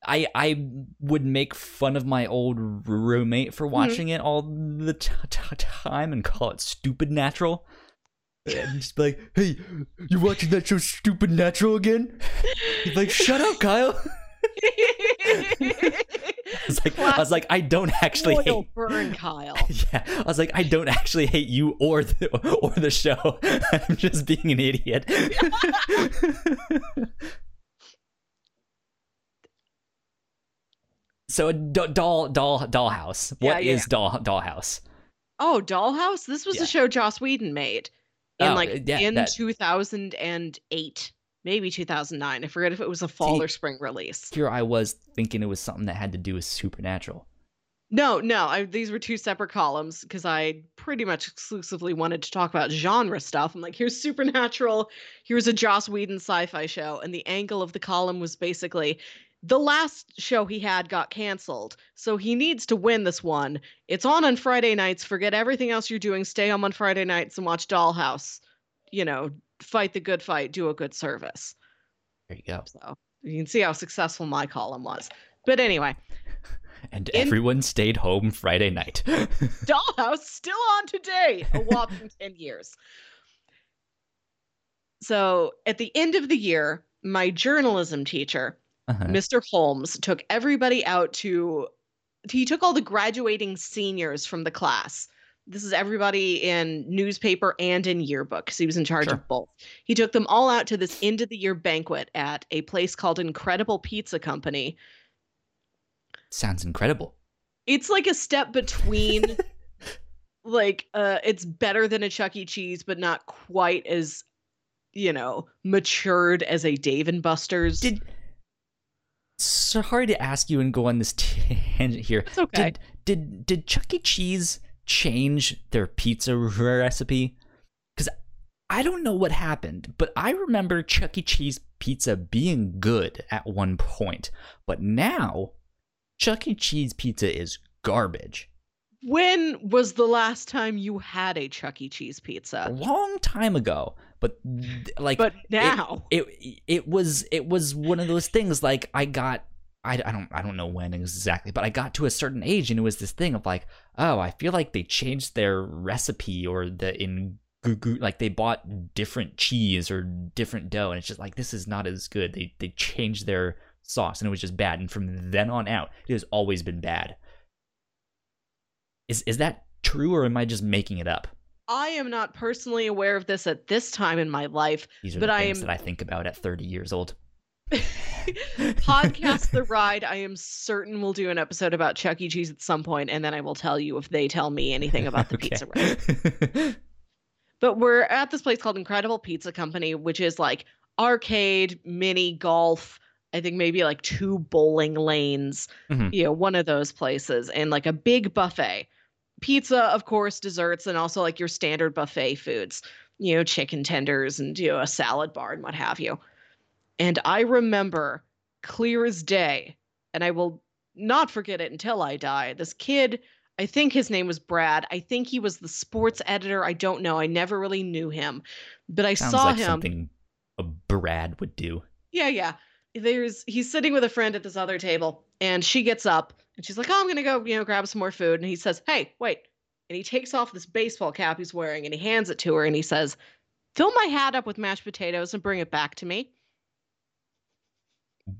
I I would make fun of my old roommate for watching mm-hmm. it all the t- t- time and call it stupid natural. And just be like, "Hey, you watching that show Stupid Natural again?" He's like, "Shut up, Kyle." I was like, I was like, I don't actually hate burn Kyle. Yeah, I was like, I don't actually hate you or the or the show. I'm just being an idiot. so a doll doll dollhouse. What yeah, yeah, is doll dollhouse? Oh, Dollhouse. This was yeah. a show Joss Whedon made in oh, like in that... 2008 maybe 2009. I forget if it was a fall See, or spring release. Here I was thinking it was something that had to do with Supernatural. No, no, I, these were two separate columns because I pretty much exclusively wanted to talk about genre stuff. I'm like, here's Supernatural, here's a Joss Whedon sci-fi show, and the angle of the column was basically the last show he had got canceled, so he needs to win this one. It's on on Friday nights. Forget everything else you're doing. Stay home on Friday nights and watch Dollhouse. You know, fight the good fight, do a good service. There you go. So you can see how successful my column was. But anyway. And in, everyone stayed home Friday night. Dollhouse still on today, a whopping 10 years. So at the end of the year, my journalism teacher, uh-huh. Mr. Holmes, took everybody out to he took all the graduating seniors from the class this is everybody in newspaper and in yearbook because he was in charge sure. of both. He took them all out to this end of the year banquet at a place called Incredible Pizza Company. Sounds incredible. It's like a step between like uh it's better than a Chuck E. Cheese, but not quite as you know, matured as a Dave and Buster's. Did sorry to ask you and go on this tangent here. It's okay. Did did did Chuck E. Cheese change their pizza recipe? Because I don't know what happened, but I remember Chuck E. Cheese pizza being good at one point. But now, Chuck E. Cheese pizza is garbage. When was the last time you had a Chuck E. Cheese pizza? A long time ago, but like But now it, it it was it was one of those things like I got I, I don't I don't know when exactly, but I got to a certain age and it was this thing of like, oh, I feel like they changed their recipe or the in like they bought different cheese or different dough and it's just like this is not as good. They they changed their sauce and it was just bad and from then on out it has always been bad. Is is that true or am I just making it up? I am not personally aware of this at this time in my life, These are but the I am that I think about at 30 years old. podcast the ride i am certain we'll do an episode about chuck e cheese at some point and then i will tell you if they tell me anything about the pizza ride but we're at this place called incredible pizza company which is like arcade mini golf i think maybe like two bowling lanes mm-hmm. you know one of those places and like a big buffet pizza of course desserts and also like your standard buffet foods you know chicken tenders and you know a salad bar and what have you and I remember clear as day, and I will not forget it until I die. This kid, I think his name was Brad. I think he was the sports editor. I don't know. I never really knew him, but I Sounds saw like him. Something a Brad would do. Yeah, yeah. There's he's sitting with a friend at this other table, and she gets up and she's like, "Oh, I'm gonna go, you know, grab some more food." And he says, "Hey, wait!" And he takes off this baseball cap he's wearing and he hands it to her, and he says, "Fill my hat up with mashed potatoes and bring it back to me."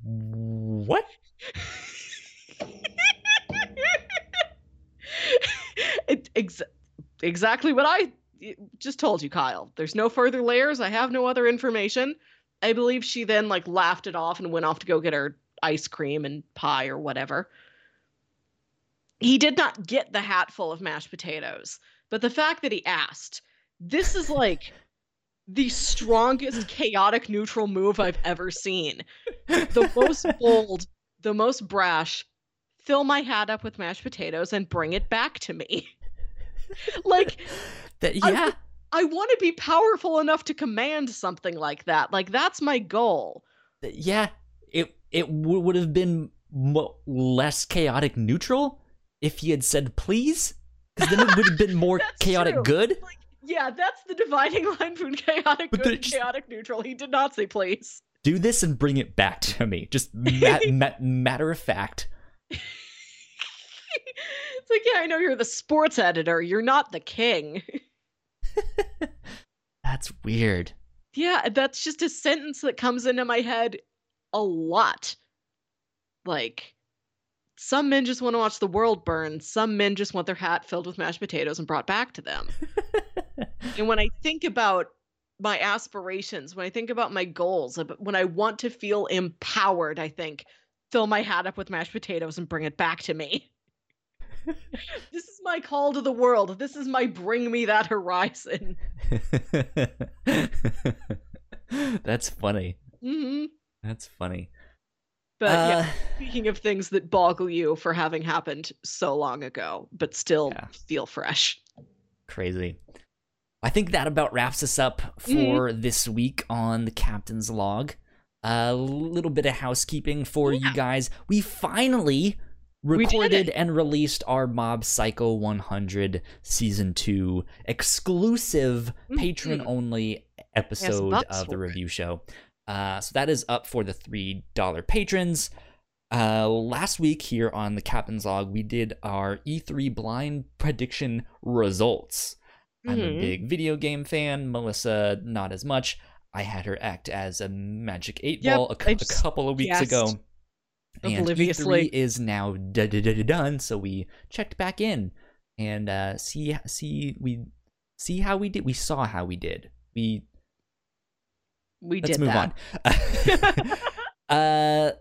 What? it, ex- exactly what I just told you, Kyle. There's no further layers. I have no other information. I believe she then like laughed it off and went off to go get her ice cream and pie or whatever. He did not get the hat full of mashed potatoes, but the fact that he asked, this is like the strongest chaotic neutral move I've ever seen. The most bold, the most brash. fill my hat up with mashed potatoes and bring it back to me. like That yeah. I want to be powerful enough to command something like that. Like that's my goal. Yeah. It it w- would have been mo- less chaotic neutral if he had said please, because then it would have been more chaotic true. good. Yeah, that's the dividing line between chaotic But good and chaotic neutral. He did not say please. Do this and bring it back to me. Just ma- ma- matter of fact. it's like, yeah, I know you're the sports editor. You're not the king. That's weird. Yeah, that's just a sentence that comes into my head a lot. Like, some men just want to watch the world burn. Some men just want their hat filled with mashed potatoes and brought back to them. and when I think about my aspirations, when I think about my goals, when I want to feel empowered, I think, fill my hat up with mashed potatoes and bring it back to me. this is my call to the world. This is my bring me that horizon. That's funny. hmm That's funny. But yeah, Uh, speaking of things that boggle you for having happened so long ago, but still Yeah. feel fresh. crazy. I think that about wraps us up for this week on the captain's log. A little bit of housekeeping for you guys. We finally recorded and released our Mob Psycho 100 season 2 exclusive patron Mhm. only episode of the review show. Uh, so that is up for the $3 patrons. Uh, last week here on the Captain's Log, we did our E3 blind prediction results. I'm a Mhm. big video game fan. Melissa, not as much. I had her act as a Magic 8 Yep, Ball a, a couple of weeks ago. And obliviously. E3 is now done, so we checked back in and uh, see see we see how we did. We saw how we did. We We let's did move that. on. uh,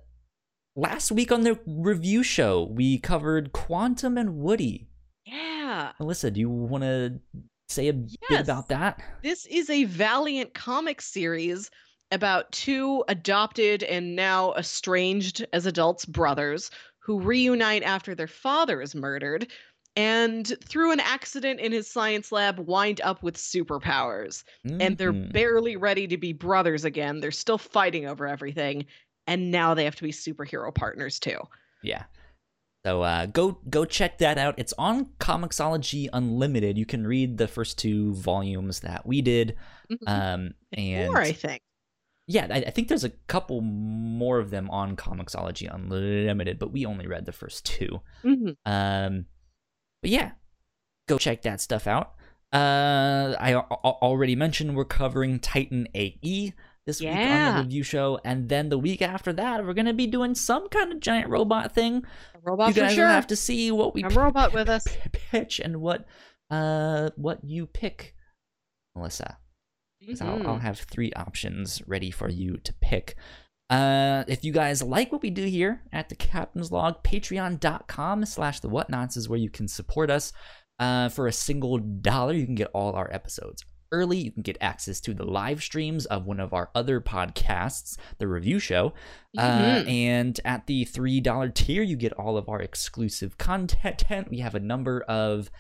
last week on the review show, we covered Quantum and Woody. yeah. Melissa, do you want to say a bit about that? This is a Valiant comic series about two adopted and now estranged as adults brothers who reunite after their father is murdered and through an accident in his science lab wind up with superpowers and they're Mhm. barely ready to be brothers again they're still fighting over everything and now they have to be superhero partners too Yeah. So uh, go go check that out. It's on Comixology Unlimited. You can read the first two volumes that we did. Um, and more i think yeah, I, I think there's a couple more of them on Comixology Unlimited, but we only read the first two. Mhm. Um, but yeah, go check that stuff out. Uh, I al- already mentioned we're covering Titan AE this week on the review show, and then the week after that, we're gonna be doing some kind of giant robot thing. a robot you for guys sure will have to see what we a robot with us pitch and what uh what you pick, Melissa. 'Cause I'll, I'll Mhm. have three options ready for you to pick. Uh, if you guys like what we do here at the Captain's Log, patreon.com slash the Whatnauts is where you can support us. Uh, for a single dollar, you can get all our episodes early. You can get access to the live streams of one of our other podcasts, the review show. Uh, Mhm. and at the $3 tier, you get all of our exclusive content. We have a number of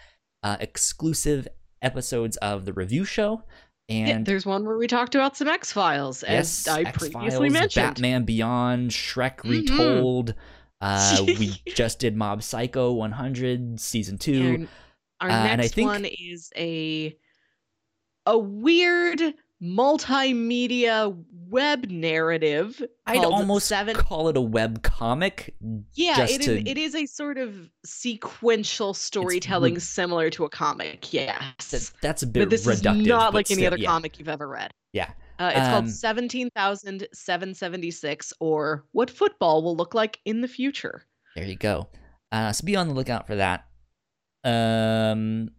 uh, exclusive episodes of the review show. And there's one where we talked about some X Files, as yes, I X-Files, previously mentioned. Batman Beyond, Shrek Mhm. Retold. Uh, we just did Mob Psycho 100 season two. Our, our Uh, and I next think- one is a a weird multimedia web narrative. I'd almost seven. call it a web comic. Yeah, it is. to- It is a sort of sequential storytelling similar to a comic. Yes, That, that's a bit but this reductive. is not like any other yeah, comic you've ever read. Yeah. Uh, it's Um, called seventeen thousand seven seventy six, or what football will look like in the future. There you go. Uh, so be on the lookout for that. Um,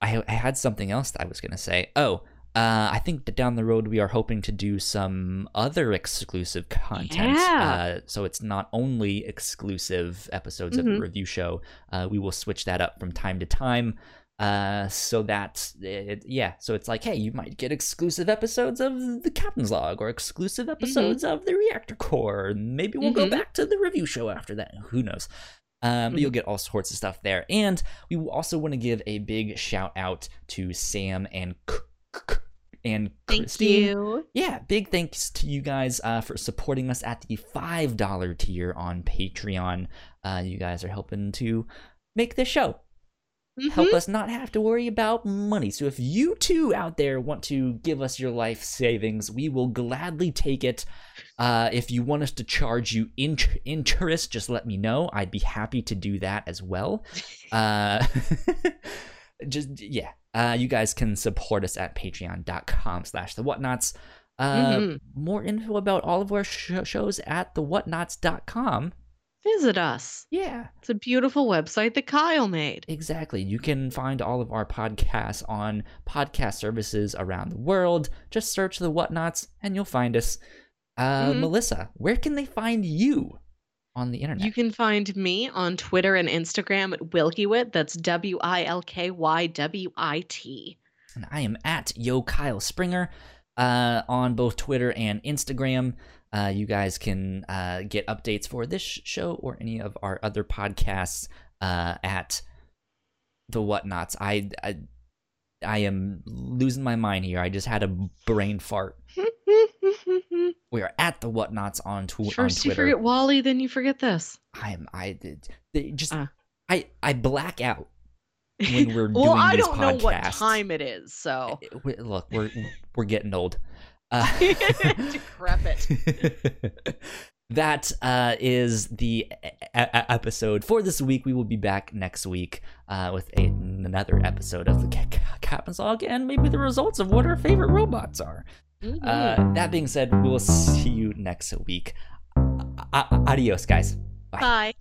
I, I had something else that I was gonna say. Oh, uh, I think that down the road we are hoping to do some other exclusive content. Yeah. Uh, so it's not only exclusive episodes of the Mhm. review show. Uh, we will switch that up from time to time. Uh, so that it, yeah, so it's like, hey, you might get exclusive episodes of the Captain's Log or exclusive episodes of the Reactor Core. Maybe we'll go Mhm. back to the review show after that. Who knows? Um, but you'll get all sorts of stuff there. And we also want to give a big shout out to Sam and K- K- and Thank Christine. you. Yeah, big thanks to you guys uh, for supporting us at the $5 tier on Patreon. Uh, you guys are helping to make this show help Mhm. us not have to worry about money. So if you too out there want to give us your life savings, we will gladly take it. Uh, if you want us to charge you int- interest, just let me know. I'd be happy to do that as well. Uh, just yeah, uh, you guys can support us at patreon.com slash the Whatnauts. Uh, Mhm. More info about all of our sh- shows at thewhatnauts.com. Visit us. Yeah. It's a beautiful website that Kyle made. Exactly. You can find all of our podcasts on podcast services around the world. Just search the Whatnauts and you'll find us. Uh, Mhm. Melissa, where can they find you on the internet? You can find me on Twitter and Instagram at Wilkywit. That's W I L K Y W I T. and I am at Yo Kyle Springer uh, on both Twitter and Instagram. Uh, you guys can uh, get updates for this show or any of our other podcasts uh, at the Whatnauts. I, I I am losing my mind here. I just had a brain fart. We are at the Whatnauts on, tw- on Twitter. First you forget Wally, then you forget this. I am I did just Uh. I I black out when we're doing this. well, doing I don't know what time it is, so Uh, Look, we're we're getting old. Uh, decrepit. that uh, is the e- episode for this week. We will be back next week uh, with a, another episode of the Ca- Ca- Captain's Log and maybe the results of what our favorite robots are. Mhm. Uh, that being said, we will see you next week. A- adios, guys. Bye. Bye.